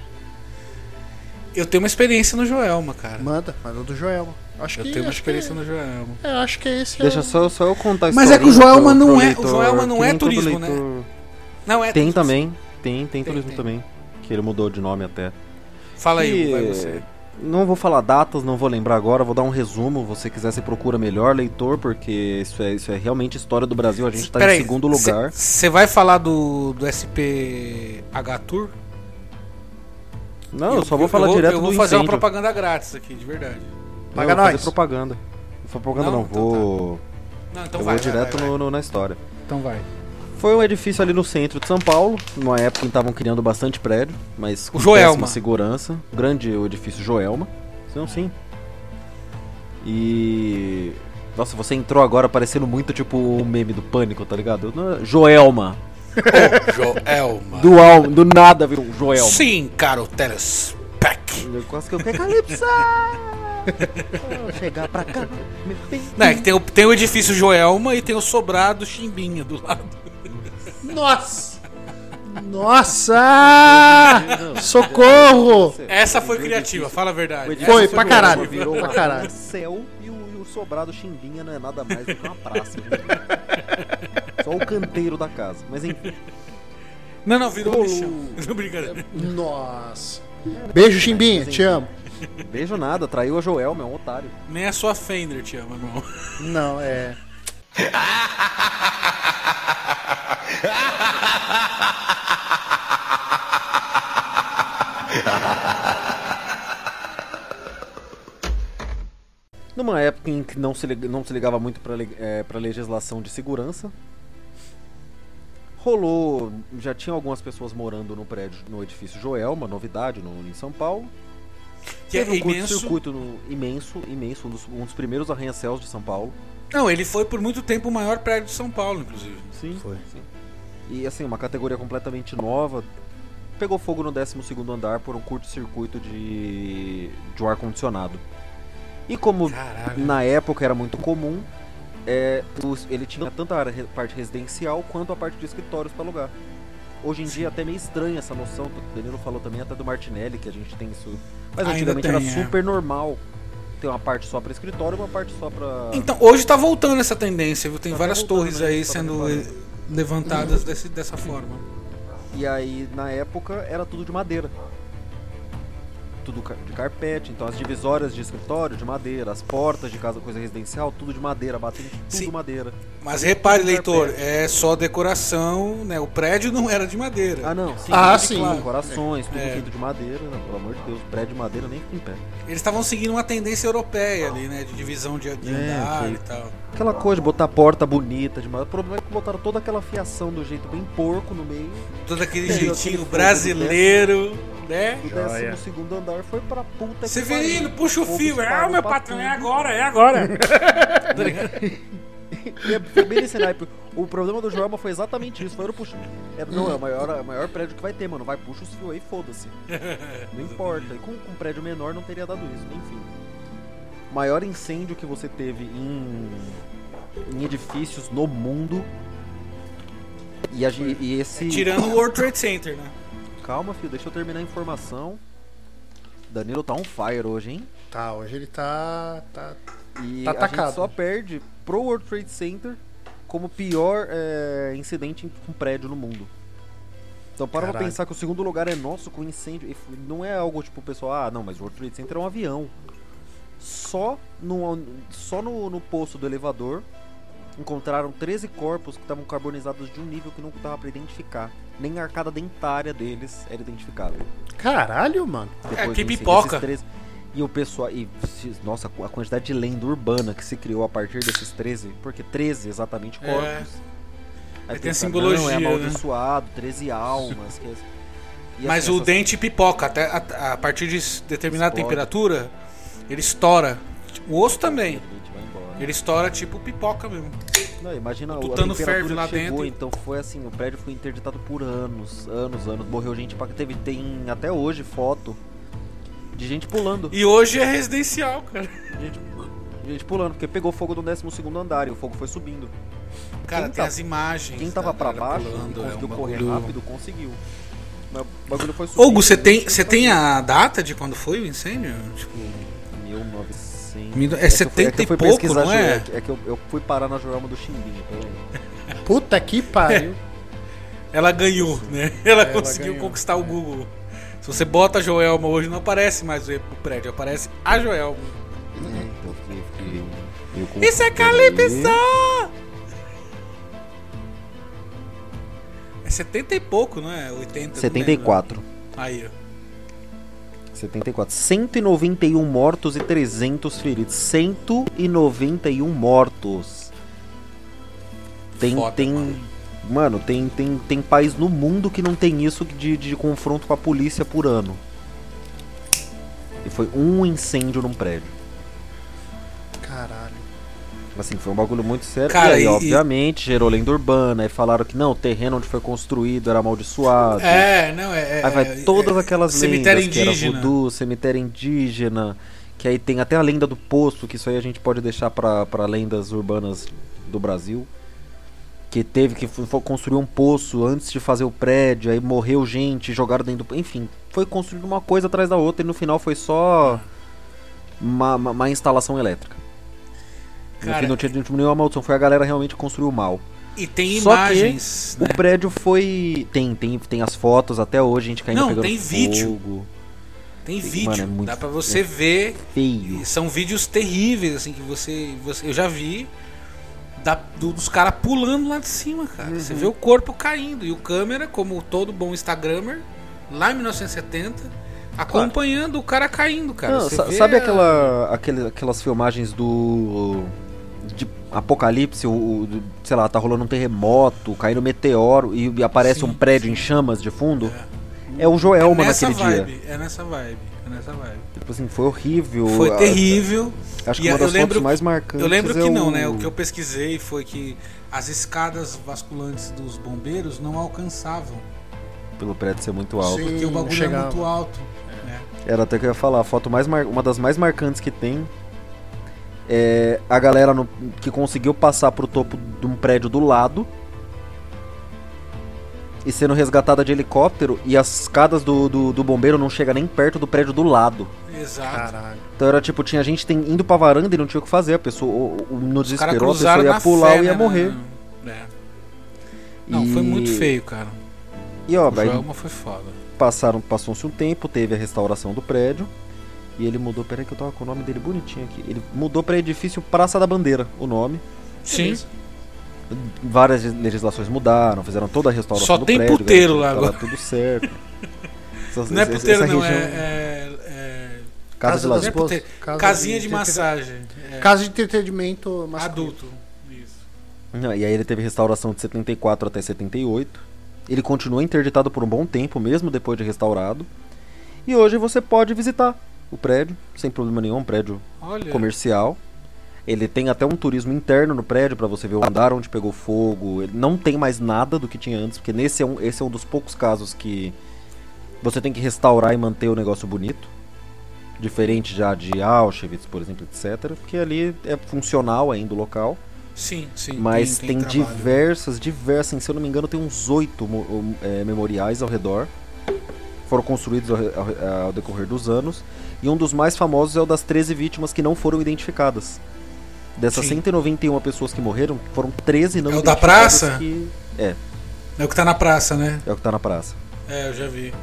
Eu tenho uma experiência no Joelma, cara. Manda, manda do Joelma. Acho Eu que, tenho uma acho experiência que, no Joelma. É, acho que esse Deixa é o- só, só eu contar Mas é que o Joelma pro- não pro é- o leitor, Joelma não é todo turismo, né? leitor- Não, é Tem turismo. também, tem, tem Tem, turismo tem. também. Que ele mudou de nome até. Fala aí, vai você. Não vou falar datas, não vou lembrar agora, vou dar um resumo. Você quiser, você procura melhor, leitor, porque isso é, isso é realmente história do Brasil. A gente tá Peraí, em segundo lugar. Você vai falar do, do SPH Tour? Não, eu só vou falar direto Eu vou do fazer uma incêndio. propaganda grátis aqui, de verdade. Não, Paga eu vou fazer nós. propaganda. Propaganda Não? não, Então vou... Não, então eu vai, vou vai, direto vai. no- no- na história. Então vai. Foi um edifício ali no centro de São Paulo, numa época em que estavam criando bastante prédio, mas com O Joelma. péssima segurança. Grande o edifício Joelma. Não, sim. E. Nossa, você entrou agora parecendo muito tipo o meme do pânico, tá ligado? Joelma. [laughs] Joelma. Do, al- do nada virou um Joelma. Sim, caro Telespec. Eu Quase que eu quero Calypso! [laughs] Vou chegar pra cá. Não, é que tem o, tem o edifício Joelma e tem o sobrado Chimbinha do lado. Nossa! Nossa! Socorro! Essa foi criativa, fala a verdade. Essa Foi, pra caralho, Virou pra caralho. céu e o, e o sobrado Chimbinha não é nada mais do que uma praça. gente. Só o canteiro da casa. Mas enfim. Não, não, virou um lixão. Não, brincadeira. Nossa. Beijo, Chimbinha, te amo. Beijo nada, traiu a Joelma, é um otário. Nem a sua Fender te ama, irmão. Não, é. [laughs] Numa época em que não se, não se ligava muito le- é, pra legislação de segurança, rolou. Já tinha algumas pessoas morando no prédio, no edifício Joelma, novidade no, em São Paulo. Que é Teve um imenso. curto-circuito no- imenso, imenso, um dos, um dos primeiros arranha-céus de São Paulo. Não, ele foi por muito tempo o maior prédio de São Paulo, inclusive. Sim. Foi. E assim, uma categoria completamente nova. Pegou fogo no 12 andar por um curto-circuito de, de um ar-condicionado. E como Caralho. na época era muito comum, é, os- ele tinha tanto a parte residencial quanto a parte de escritórios para alugar. Hoje em dia é até meio estranha essa noção, o Danilo falou também até do Martinelli, que a gente tem isso. Mas Ainda antigamente tem, era é. super normal ter uma parte só para escritório e uma parte só para Então, hoje tá voltando essa tendência, viu? Tem Tá várias voltando, torres né? aí Tá sendo levantadas desse- dessa forma. E aí, na época, era tudo de madeira. Tudo de carpete, então as divisórias de escritório de madeira, as portas de casa, coisa residencial, tudo de madeira, batendo tudo Sim. madeira. Mas repare, leitor, carpete. é só decoração, né? O prédio não era de madeira. Ah, não, sim. Ah, sim. claro, Corações, tudo É. feito de madeira, não, pelo amor de Deus, prédio de madeira nem fica em pé. Eles estavam seguindo uma tendência europeia ali, né? De divisão de, de É, andar que- e tal. Aquela coisa de botar porta bonita, de madeira. O problema é que botaram toda aquela fiação do jeito bem porco no meio. Todo aquele jeitinho brasileiro, né? O décimo segundo andar foi pra puta Severino, pariu. puxa o fio. Ah, meu patrão, é agora, é agora. [laughs] Tá ligado? [laughs] E é- Foi bem nesse naipe. O problema do Joelma foi exatamente isso. Foi o puxa. É, não, é o maior, é o maior prédio que vai ter, mano. Vai, puxa os fios aí, foda-se. [laughs] Não importa. E com, com um prédio menor não teria dado isso, enfim. Maior incêndio que você teve em, em edifícios no mundo. E, a e esse. Tirando o World Trade Center, né? Calma, filho, deixa eu terminar a informação. Danilo tá on fire hoje, hein? Tá, hoje ele tá. tá... E Tá a gente atacado. só perde pro World Trade Center como pior é, incidente com prédio no mundo. Então para pra pensar que o segundo lugar é nosso com incêndio. Não é algo tipo, o pessoal, ah, não, mas o World Trade Center é um avião. Só no, só no, no poço do elevador encontraram 13 corpos que estavam carbonizados de um nível que não dava pra identificar. Nem a arcada dentária deles era identificável. Caralho, mano. Depois É, que pipoca. 13 E o pessoal. E, nossa, a quantidade de lenda urbana que se criou a partir desses 13. Porque 13 exatamente É. corpos. Aí tem a pensa, simbologia, Não, é né? amaldiçoado, 13 almas. que é- e Mas assim, o dente pipoca, até a, a partir de determinada Explode. temperatura, ele estoura. O osso também. Ele estoura tipo pipoca mesmo. Não, imagina O tutano ferve lá que chegou, dentro. Então foi assim, o prédio foi interditado por anos, anos, anos. Morreu gente pra teve tem até hoje foto de gente pulando, E hoje é residencial, cara. gente, gente pulando porque pegou fogo no 12 segundo andar e o fogo foi subindo. Cara, Quem tem tá- as imagens. Quem tava pra baixo pulando, e é um conseguiu correr rápido, conseguiu. Mas o bagulho foi subindo. Hugo, você tem, você tem a data de quando foi o incêndio? Tipo, 1900. É fui- 70 que eu fui e pouco, não é? É que eu, eu fui parar na Joelma do Chimbinha. peraí. [laughs] Puta que pariu. ela ganhou, né? [laughs] Ela Ela conseguiu ganhou. conquistar o Google. Se você bota a Joelma hoje, não aparece mais o prédio, aparece a Joelma. É, então Isso é. Calypso! É 70 e pouco, não é? 80. não lembro. 74. Aí, ó. 74. 191 mortos e 300 feridos. 191 mortos. Tem. Foda, tem mano. mano, tem, tem, tem país no mundo que não tem isso de, de confronto com a polícia por ano. E foi um incêndio num prédio. Caralho. Assim, foi um bagulho muito sério. Cara, e aí, e- obviamente, gerou lenda urbana. Aí falaram que não, o terreno onde foi construído era amaldiçoado. É, não, é. é Aí vai é- todas é- aquelas cemitério lendas que era indígena. voodoo, cemitério indígena, que aí tem até a lenda do poço, que isso aí a gente pode deixar pra pra lendas urbanas do Brasil. Que teve que construir um poço antes de fazer o prédio, aí morreu gente, jogaram dentro do... Enfim, foi construído uma coisa atrás da outra e no final foi só uma, uma, uma instalação elétrica. No Cara, fim não tinha nenhuma maldição, foi a galera realmente que construiu mal. E tem Só imagens. né? O prédio foi. Tem, tem, tem as fotos até hoje, a gente caindo Não, pegando tem vídeo. fogo. Tem Mano, vídeo. é muito- Dá pra você é ver. Feio. São vídeos terríveis, assim, que você. você eu já vi. da- do- dos caras pulando lá de cima, cara. Uhum. Você vê o corpo caindo. E o câmera, como todo bom Instagrammer, lá em 1970, acompanhando o cara caindo, cara. Não, sabe a- aquela, aquele- aquelas filmagens do. De Apocalipse, o, o- sei lá, tá rolando um terremoto, caindo um meteoro e, aparece Sim, um prédio em chamas de fundo? É, o Joelma é nessa naquele vibe, dia. É nessa vibe. É nessa vibe. Tipo assim, foi horrível. Foi A- terrível. Acho que E uma das lembro- fotos mais marcantes. Eu lembro é que o- não, né? O que eu pesquisei foi que as escadas vasculantes dos bombeiros não alcançavam. Pelo prédio ser muito alto. Sim. Porque o bagulho é muito alto. né? Era até que eu ia falar, a foto mais mar... uma das mais marcantes que tem é a galera no- que conseguiu passar pro topo de um prédio do lado e sendo resgatada de helicóptero e as escadas do, do, do bombeiro não chega nem perto do prédio do lado. Exato. Caralho. Então era tipo, tinha gente tem- indo pra varanda e não tinha o que fazer, a pessoa o- o- no desespero a pessoa ia pular fé, ou ia né, morrer. na- É. Não, E- foi muito feio, cara. E ó, O foi foda. passaram, passou-se um tempo, teve a restauração do prédio. E ele mudou, peraí que eu tava com o nome dele bonitinho aqui. Ele mudou pra edifício Praça da Bandeira, o nome. Sim. Várias legislações mudaram, fizeram toda a restauração Só do tem prédio. puteiro garantiram lá que tava tudo certo. [laughs] Essas- Não é puteiro, essa não, região- é, é- é- Casa, de é puteiro. Casa Casinha de de massagem. é, Casa de entretenimento masculino. adulto. Isso. Não, e aí ele teve restauração de 74 até 78. Ele continuou interditado por um bom tempo, mesmo depois de restaurado. E hoje você pode visitar o prédio, sem problema nenhum, um prédio Olha. comercial. Ele tem até um turismo interno no prédio pra você ver o andar onde pegou fogo. Ele não tem mais nada do que tinha antes, porque nesse é um, esse é um dos poucos casos que você tem que restaurar e manter o negócio bonito. Diferente já de Auschwitz, por exemplo, etc. Porque ali é funcional ainda o local. Sim, sim. Mas tem, trabalho. diversas, diversas, se eu não me engano, tem uns oito é, memoriais ao redor. Foram construídos ao, ao ao decorrer dos anos. E um dos mais famosos é o das 13 vítimas que não foram identificadas. Dessas Sim. 191 pessoas que morreram, foram 13 não É o da identificadas praça? Que... É. É o que tá na praça, né? É o que tá na praça. É, eu já vi.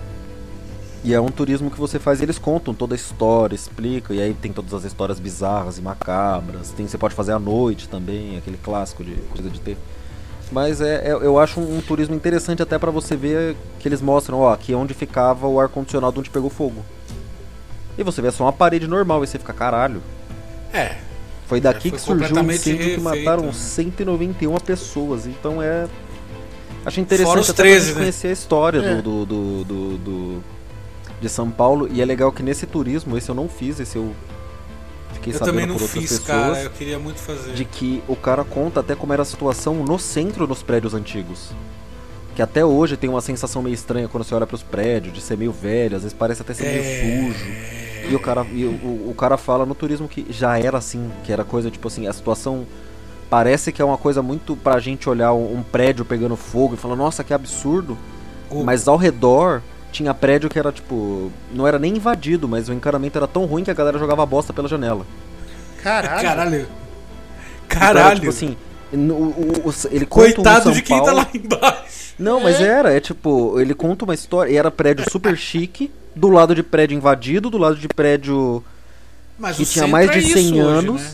E é um turismo que você faz, eles contam toda a história, explicam, e aí tem todas as histórias bizarras e macabras. Tem, você pode fazer à noite também, aquele clássico de coisa de ter. Mas é, é- eu acho um, um turismo interessante até pra você ver que eles mostram, ó, aqui é onde ficava o ar-condicionado onde pegou fogo. E você vê só uma parede normal e você fica, caralho. É. Foi daqui foi que surgiu um incêndio que mataram né? 191 pessoas. Então é. Acho interessante Fora os até 13, pra gente né? conhecer a história É. do, do, do, do- do- de São Paulo. E é legal que nesse turismo, esse eu não fiz, esse eu fiquei Eu sabendo também não por outras fiz, pessoas. cara. Eu queria muito fazer. De que o cara conta até como era a situação no centro dos prédios antigos. Que até hoje tem uma sensação meio estranha quando você olha pros prédios, de ser meio velho, às vezes parece até ser É. meio sujo. E o cara, e o, o- cara fala no turismo que já era assim, que era coisa tipo assim, a situação parece que é uma coisa muito pra gente olhar um, prédio pegando fogo e falar, nossa, que absurdo. O- Mas ao redor tinha prédio que era tipo, não era nem invadido, mas o encanamento era tão ruim que a galera jogava bosta pela janela. Caralho. Caralho. Então Caralho. era, tipo assim, no- o- o- ele conta um Coitado São de quem tá Paulo- lá embaixo. Não, mas era, é tipo, ele conta uma história, e era prédio super chique, do lado de prédio invadido, do lado de prédio Mas que tinha mais de é isso 100 hoje, anos. né?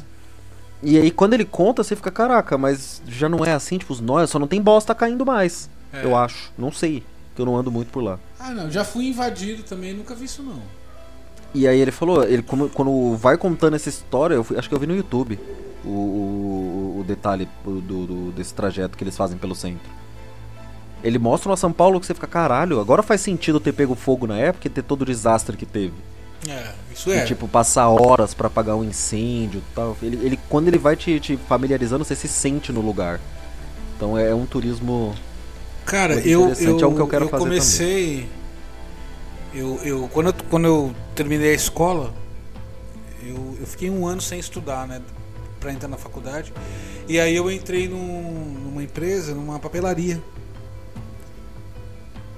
E aí quando ele conta, você fica, caraca, mas já não é assim, tipo, os nós só não tem bosta caindo mais. É. Eu acho, não sei, que eu não ando muito por lá. Ah, não. Já fui invadido também. Nunca vi isso, não. E aí ele falou, ele quando vai contando essa história, eu fui- acho que eu vi no YouTube o, o, o detalhe do, do- desse trajeto que eles fazem pelo centro. Ele mostra uma São Paulo que você fica, caralho, agora faz sentido ter pego fogo na época e ter todo o desastre que teve. É, isso E, é. tipo, passar horas pra apagar um incêndio e tal. Ele, ele, quando ele vai te, te familiarizando, você se sente no lugar. Então é um turismo. Cara, Muito eu, eu, é que eu eu comecei. Eu, eu, quando, eu, quando eu terminei a escola, eu, eu fiquei um ano sem estudar, né? Pra entrar na faculdade. E aí eu entrei num- numa empresa, numa papelaria.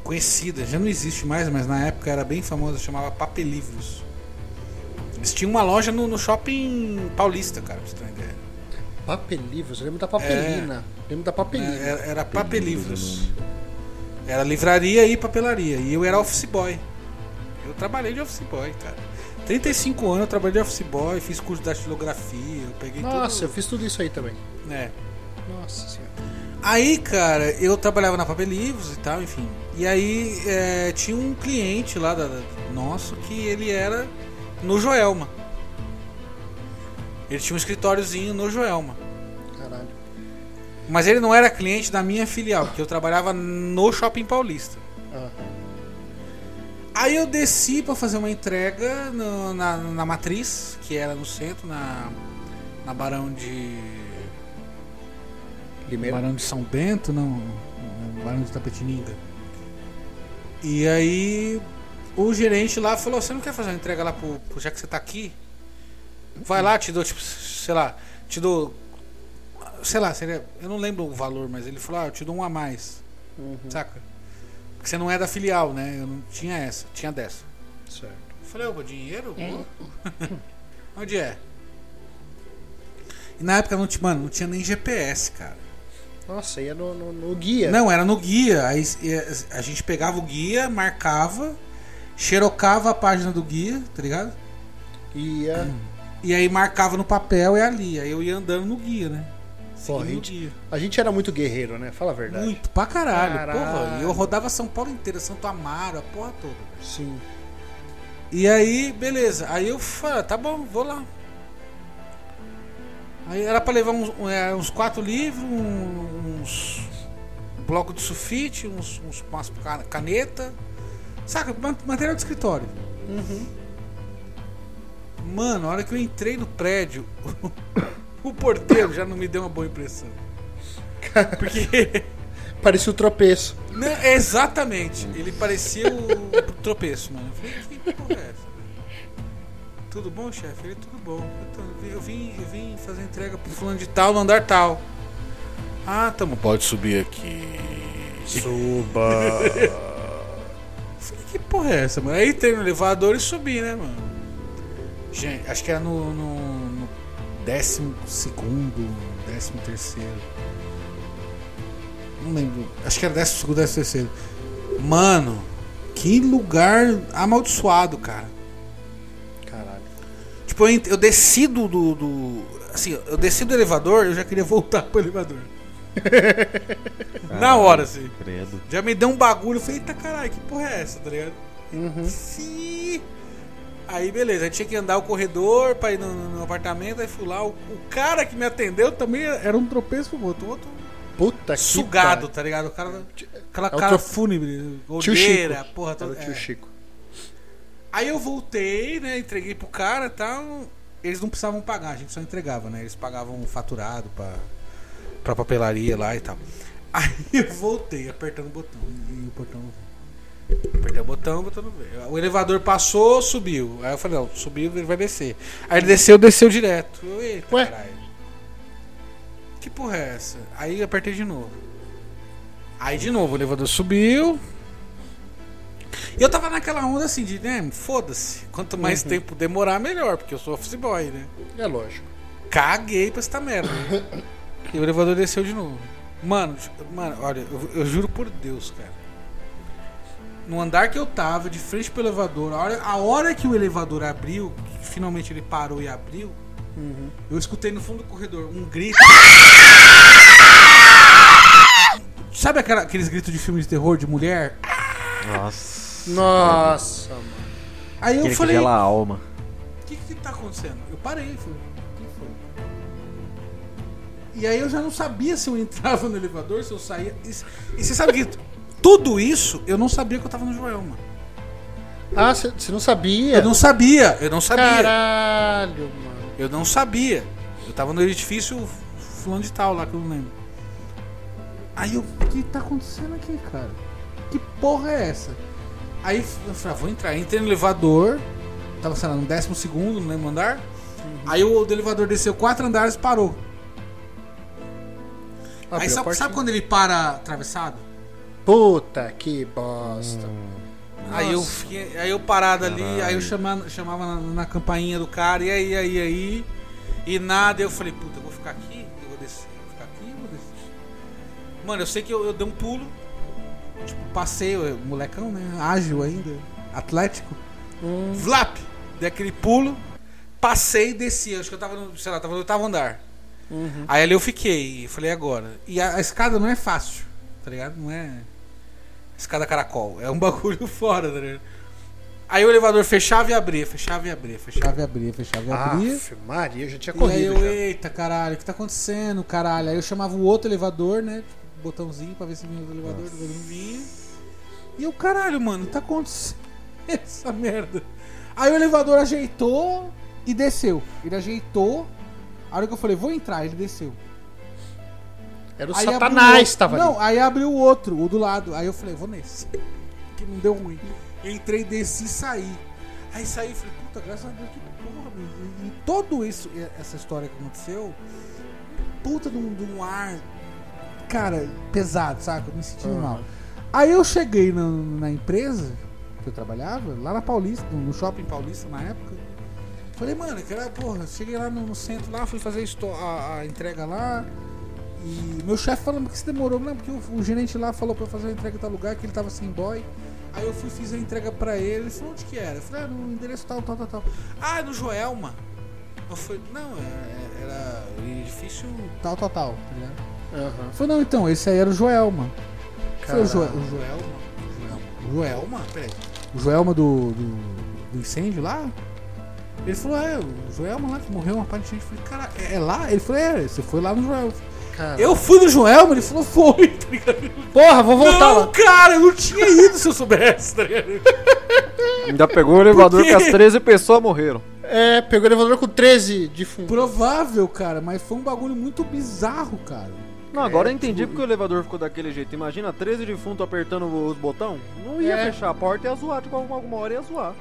Conhecida, já não existe mais, mas na época era bem famosa, chamava Papelivros. Eles tinham uma loja no, no shopping paulista, cara, pra você. Papelivros, eu lembro da papelina. Lembro da papelina. É, Era, era papelivros. Era livraria e papelaria. E eu era office boy. Eu trabalhei de office boy, cara. 35 anos eu trabalhei de office boy, fiz curso de datilografia, eu peguei Nossa, eu tudo. fiz tudo isso aí também. É. Nossa senhora. Aí, cara, eu trabalhava na Papelivros e tal, enfim. E aí é, tinha um cliente lá da, da- nosso que ele era no Joelma. Ele tinha um escritóriozinho no Joelma. Caralho. Mas ele não era cliente da minha filial, que eu trabalhava no Shopping Paulista. Ah. Aí eu desci pra fazer uma entrega no- na, na matriz, que era no centro, na, na Barão de. Limeira. Barão de São Bento, não. Barão de Tapetininga. E aí o gerente lá falou: Você não quer fazer uma entrega lá pro, pro- Já que você tá aqui? Vai lá, te dou, tipo, sei lá, te dou. Sei lá, seria, eu não lembro o valor, mas ele falou: Ah, eu te dou um a mais. Saca? Porque você não é da filial, né? Eu não tinha essa, tinha dessa. Certo. Eu falei, opa, dinheiro? [laughs] Onde é? E na época não tinha, mano, não tinha nem GPS, cara. Nossa, ia no, no, no guia. Não, era no guia. Aí a gente pegava o guia, marcava, xerocava a página do guia, tá ligado? Ia. E aí marcava no papel e ali. Aí eu ia andando no guia, né? Pô, a, gente, a gente era muito guerreiro, né? Fala a verdade. Muito, pra caralho. Caralho. Porra, e eu rodava São Paulo inteira, Santo Amaro, a porra toda. Sim. E aí, beleza. Aí eu falei, tá bom, vou lá. Aí era pra levar uns, é, uns quatro livros, uns bloco de sulfite, uns, uns, umas ca- caneta. Saca? ma- Material de escritório. Mano, a hora que eu entrei no prédio, [laughs] o porteiro já não me deu uma boa impressão. Porque. [laughs] Parecia o tropeço. Não, exatamente. Ele parecia o, tropeço, mano. Eu falei, que porra é essa? Tudo bom, chefe? Ele, tudo bom. Eu, tô- eu vim, eu vim fazer entrega pro fulano de tal no andar tal. Ah, tamo. Pode subir aqui. Suba. [laughs] Falei, que porra é essa, mano? Aí entrei no elevador e subi, né, mano? Gente, acho que era no, no, no décimo segundo, décimo terceiro. Não lembro. Acho que era 12 segundo, 13 terceiro. Mano, que lugar amaldiçoado, cara. Caralho. Tipo, eu, eu desci do, do, do- Assim, eu desci do elevador, eu já queria voltar pro elevador. [laughs] Na hora, assim. Credo. Já me deu um bagulho, eu falei, eita caralho, que porra é essa, tá ligado? Uhum. Sim. Aí beleza, aí tinha que andar o corredor pra ir no, no apartamento, aí fui lá. O, o cara que me atendeu também era um tropeço pro outro, outro Puta que sugado, pariu. tá ligado? O cara, aquela É o cara tro- fúnebre, olheira, porra Era o tio é. Chico. Aí eu voltei, né? Entreguei pro cara e tal. Eles não precisavam pagar, a gente só entregava, né? Eles pagavam o faturado pra, pra papelaria lá e tal. Aí eu voltei apertando o botão e o portão não veio. Apertei o botão, o botão não veio. O elevador passou, subiu. Aí eu falei, não, subiu, ele vai descer. Aí ele desceu, desceu direto. Eu, eita, Ué? caralho. Que porra é essa? Aí eu apertei de novo. Aí de novo, o elevador subiu. E eu tava naquela onda assim de, né, foda-se. Quanto mais tempo demorar, melhor, porque eu sou office boy, né? É lógico. Caguei pra essa merda. [coughs] e o elevador desceu de novo. Mano, mano, olha, eu, eu juro por Deus, cara. No andar que eu tava, de frente pro elevador, a hora, a hora que o elevador abriu, que finalmente ele parou e abriu, eu escutei no fundo do corredor um grito. Sabe aquela- aqueles gritos de filme de terror de mulher? Nossa. Nossa, mano. Aí eu Aquele falei, aquela alma. o que que tá acontecendo? Eu parei, falei, o que foi? E aí eu já não sabia se eu entrava no elevador, se eu saía. E, e você sabe que tudo isso eu não sabia que eu tava no Joel, mano. Ah, você não sabia? Eu não sabia, eu não sabia. Caralho, mano. Eu não sabia. Eu tava no edifício fulano de tal lá que eu não lembro. Aí eu, o que tá acontecendo aqui, cara? Que porra é essa? Aí eu falei, ah, vou entrar. Entrei no elevador, tava, sei lá, no décimo segundo, não lembro andar. Aí o do elevador desceu quatro andares e parou. Abriu Aí sabe, sabe quando ele para atravessado? Puta que bosta. Aí eu, fiquei, aí eu parado ali, aí eu chamava, chamava na, na campainha do cara, e aí, aí, aí, e nada, eu falei, puta, eu vou ficar aqui, eu vou descer, eu vou ficar aqui, eu vou descer. Mano, eu sei que eu, eu dei um pulo, tipo, passei, eu, molecão, né, ágil ainda, atlético, vlap, dei aquele pulo, passei e desci, acho que eu tava no, sei lá, tava no oitavo andar. Aí ali eu fiquei, e falei, agora? E a, a escada não é fácil, tá ligado? Não é escada caracol, é um [laughs] bagulho fora, tá ligado? Aí o elevador fechava e abria, fechava e abria, fechava e abria, fechava e abria. Aff, Maria, eu já tinha e aí corrido eu, já. eita caralho, o que tá acontecendo, caralho? Aí eu chamava o outro elevador, né? Tipo, botãozinho pra ver se vinha o elevador, elevador não vinha. E eu, caralho, mano, tá acontecendo [laughs] essa merda. Aí o elevador ajeitou e desceu. Ele ajeitou. A hora que eu falei, vou entrar, ele desceu. Era o Aí Satanás outro- tava Não, ali. aí abriu o outro, o do lado. Aí eu falei, vou nesse. Que não deu ruim. Entrei, desci e saí. Aí saí e falei, puta, graças a Deus, que porra, meu. E, todo isso, essa história que aconteceu, puta de um, de um ar, cara, pesado, saca? Eu me sentindo mal. Aí eu cheguei na, na empresa que eu trabalhava, lá na Paulista, no shopping Paulista na época. Falei, mano, que era, porra, cheguei lá no, no centro lá, fui fazer a- a entrega lá. E meu chefe falando que você demorou, não, porque o, o gerente lá falou pra eu fazer a entrega em tal lugar, que ele tava sem boy. Aí eu fui fiz a entrega pra ele, ele falou onde que era? Eu falei, ah, no endereço tal, tal, tal, tal. Ah, no Joelma. Eu falei, não, é- era edifício tal, tal, tal, tá ligado? Eu falei, não, então, esse aí era o Joelma. Falei, o, Jo- o Joelma? O Joelma? O Joelma? Peraí. O Joelma do, do, do incêndio lá? Ele falou, é, o Joelma lá que morreu uma parte de gente. Eu falei, cara, é, é lá? Ele falou, é, você foi lá no Joelma. Cara. Eu fui no Joelma, ele falou, foi, [laughs] tá ligado? Porra, vou voltar não, lá. cara, eu não tinha ido se eu soubesse, tá ligado? [laughs] Ainda pegou o elevador que as 13 pessoas morreram. É, pegou o elevador com 13 de fundo. Provável, cara, mas foi um bagulho muito bizarro, cara. Não, agora É, eu entendi porque o elevador ficou daquele jeito. Imagina 13 defunto apertando os botão. Não ia É. fechar a porta e ia zoar. Tipo, alguma, alguma hora ia zoar.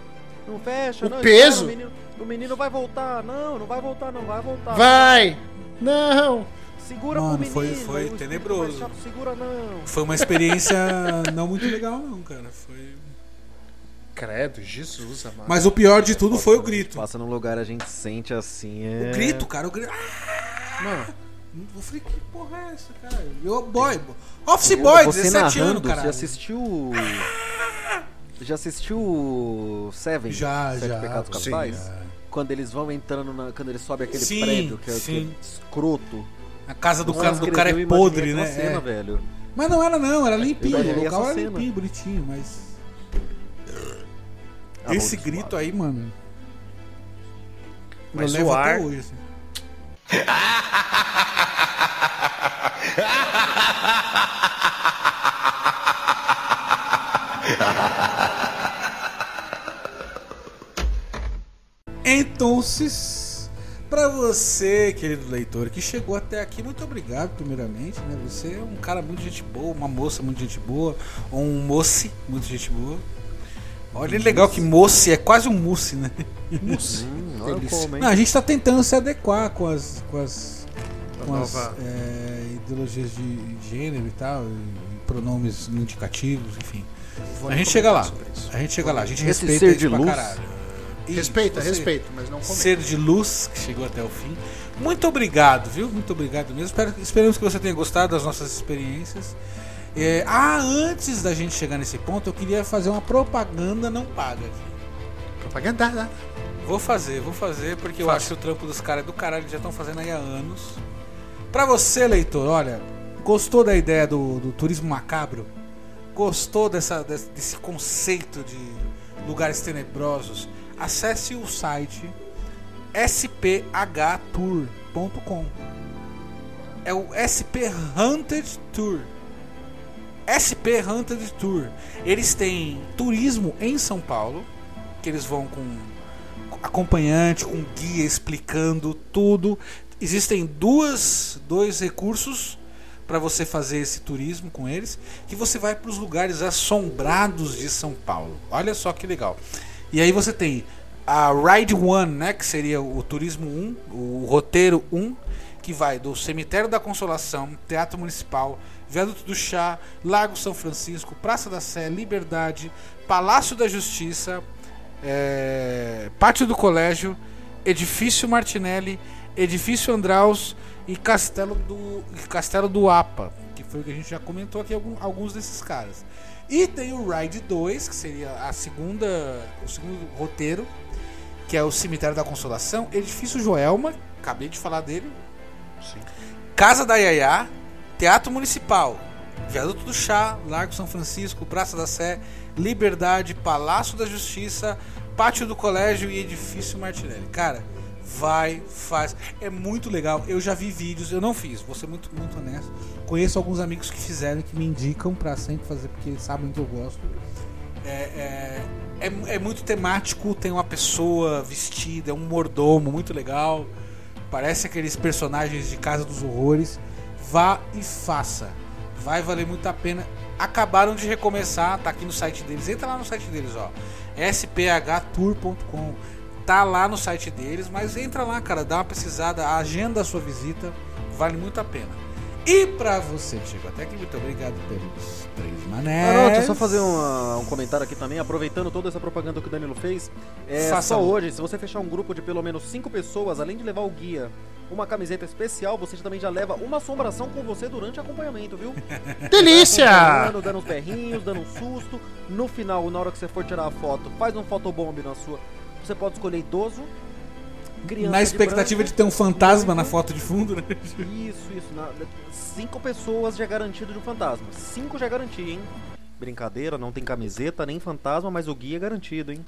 Não fecha, O não. peso? espera, O menino, o menino vai voltar. Não, não vai voltar, não. Vai voltar. Vai! Não! Segura Mano, menino. foi- foi tenebroso. chato, segura não. Foi uma experiência [laughs] não muito legal, não, cara. Foi. Credo, Jesus, amado. Mas o pior de tudo foi o grito. Passa num lugar a gente sente assim. É... O grito, cara, o grito. Ah! Mano, Eu falei, que porra é essa, cara? Eu, boy, Office Boy, você 17 narrando, anos, cara. Você assistiu. Já assistiu Seven? Já, Sete já. Pecados Sim, Capitais? já. Quando eles vão entrando, na, quando eles sobem aquele Sim, prédio que é, que sim. é escroto. A casa do Nossa, cara, do cara é podre, né? cena, É. velho. Mas não era não, era limpinho. O local era cena. limpinho, bonitinho, mas. Ah, Esse bom, grito aí, mano. Mas eu levo o até ar- hoje, assim. [laughs] Então, para você, querido leitor, que chegou até aqui, muito obrigado, primeiramente. Né? Você é um cara muito gente boa, uma moça muito gente boa, ou um moce muito gente boa. Olha, legal que moce é quase um mousse, né? Hum, olha Delícia. como, hein? Não, a gente tá tentando se adequar com as, com as, com as é, ideologias de gênero e tal, e pronomes indicativos, enfim. A gente chega lá. A gente chega lá, a gente Esse respeita ser isso de pra luz. caralho. Respeita, respeito, mas não comenta. Ser de luz, que chegou até o fim. Muito obrigado, viu? Muito obrigado mesmo. Espero, esperamos que você tenha gostado das nossas experiências. É, ah, antes da gente chegar nesse ponto, eu queria fazer uma propaganda não paga aqui. Propaganda. né? Vou fazer, vou fazer, porque eu Faça. acho que o trampo dos caras é do caralho, eles já estão fazendo aí há anos. Pra você, leitor, olha, gostou da ideia do, do turismo macabro? Gostou dessa, desse, desse conceito de lugares tenebrosos? Acesse o site sphtour.com. É o SP Hunted Tour. SP Hunted Tour. Eles têm turismo em São Paulo, que eles vão com acompanhante, com guia explicando tudo. Existem duas, dois recursos para você fazer esse turismo com eles, que você vai para os lugares assombrados de São Paulo. Olha só que legal. E aí você tem a Ride One, né, que seria o turismo 1, o roteiro 1, que vai do Cemitério da Consolação, Teatro Municipal, Viaduto do Chá, Lago São Francisco, Praça da Sé, Liberdade, Palácio da Justiça, é, Pátio do Colégio, Edifício Martinelli, Edifício Andraus e Castelo do, Castelo do Apa, que foi o que a gente já comentou aqui alguns desses caras. E tem o Ride 2, que seria a segunda, o segundo roteiro, que é o Cemitério da Consolação, Edifício Joelma, acabei de falar dele, Casa da Yaya, Teatro Municipal, Viaduto do Chá, Largo São Francisco, Praça da Sé, Liberdade, Palácio da Justiça, Pátio do Colégio e Edifício Martinelli. Cara, vai, faz. É muito legal. Eu já vi vídeos, eu não fiz, vou ser muito, muito honesto. Conheço alguns amigos que fizeram que me indicam pra sempre fazer, porque sabem que eu gosto. É, é, é, é muito temático, tem uma pessoa vestida, é um mordomo muito legal. Parece aqueles personagens de Casa dos Horrores. Vá e faça. Vai valer muito a pena. Acabaram de recomeçar, tá aqui no site deles. Entra lá no site deles, ó. sphtour.com. Tá lá no site deles, mas entra lá, cara, dá uma pesquisada, agenda a sua visita, vale muito a pena. E pra você que chegou até aqui, muito obrigado pelos três manés. Eu só fazer uma- um comentário aqui também, aproveitando toda essa propaganda que o Danilo fez. É, Faça só um. hoje, se você fechar um grupo de pelo menos 5 pessoas, além de levar o guia, uma camiseta especial, você também já leva uma assombração com você durante o acompanhamento, viu? [laughs] Delícia! Acompanhando, Dando uns berrinhos, dando um susto. No final, na hora que você for tirar a foto, faz um fotobomb na sua. Você pode escolher idoso, criança. Na expectativa de ter um fantasma na foto de fundo, né? Isso, isso. na- cinco pessoas já é garantido de um fantasma. Cinco já é garantia, hein? Brincadeira, não tem camiseta nem fantasma, mas o guia é garantido, hein?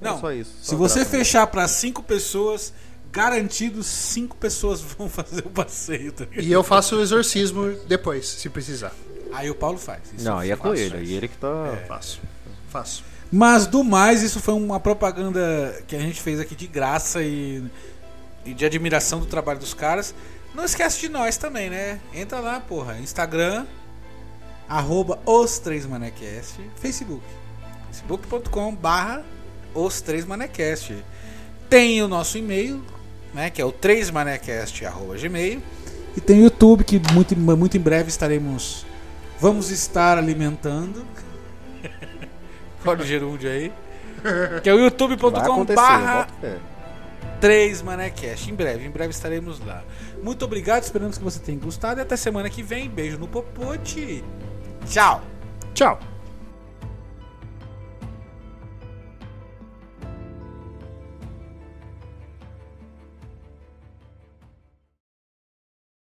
É Não, só isso. Se só você graça. fechar pra cinco pessoas, garantido cinco pessoas vão [laughs] fazer o passeio. Tá? E eu faço o exorcismo depois, se precisar. Aí o Paulo faz. isso Não, aí é eu com ele, aí ele que tá. Faço. Faço. Mas do mais, isso foi uma propaganda que a gente fez aqui de graça e, e de admiração do trabalho dos caras. Não esquece de nós também, né? Entra lá, porra. Instagram, arroba os três manecast, Facebook. facebook.com barra os três manecast. Tem o nosso e-mail, né? Que é o 3manecast arroba gmail. E tem o YouTube, que muito, muito em breve estaremos. Vamos estar alimentando. Olha o gerúndio aí. Que é o youtube.com barra bota fé. 3 Manecast. Em breve, em breve estaremos lá. Muito obrigado, esperamos que você tenha gostado e até semana que vem. Beijo no popote. Tchau. Tchau.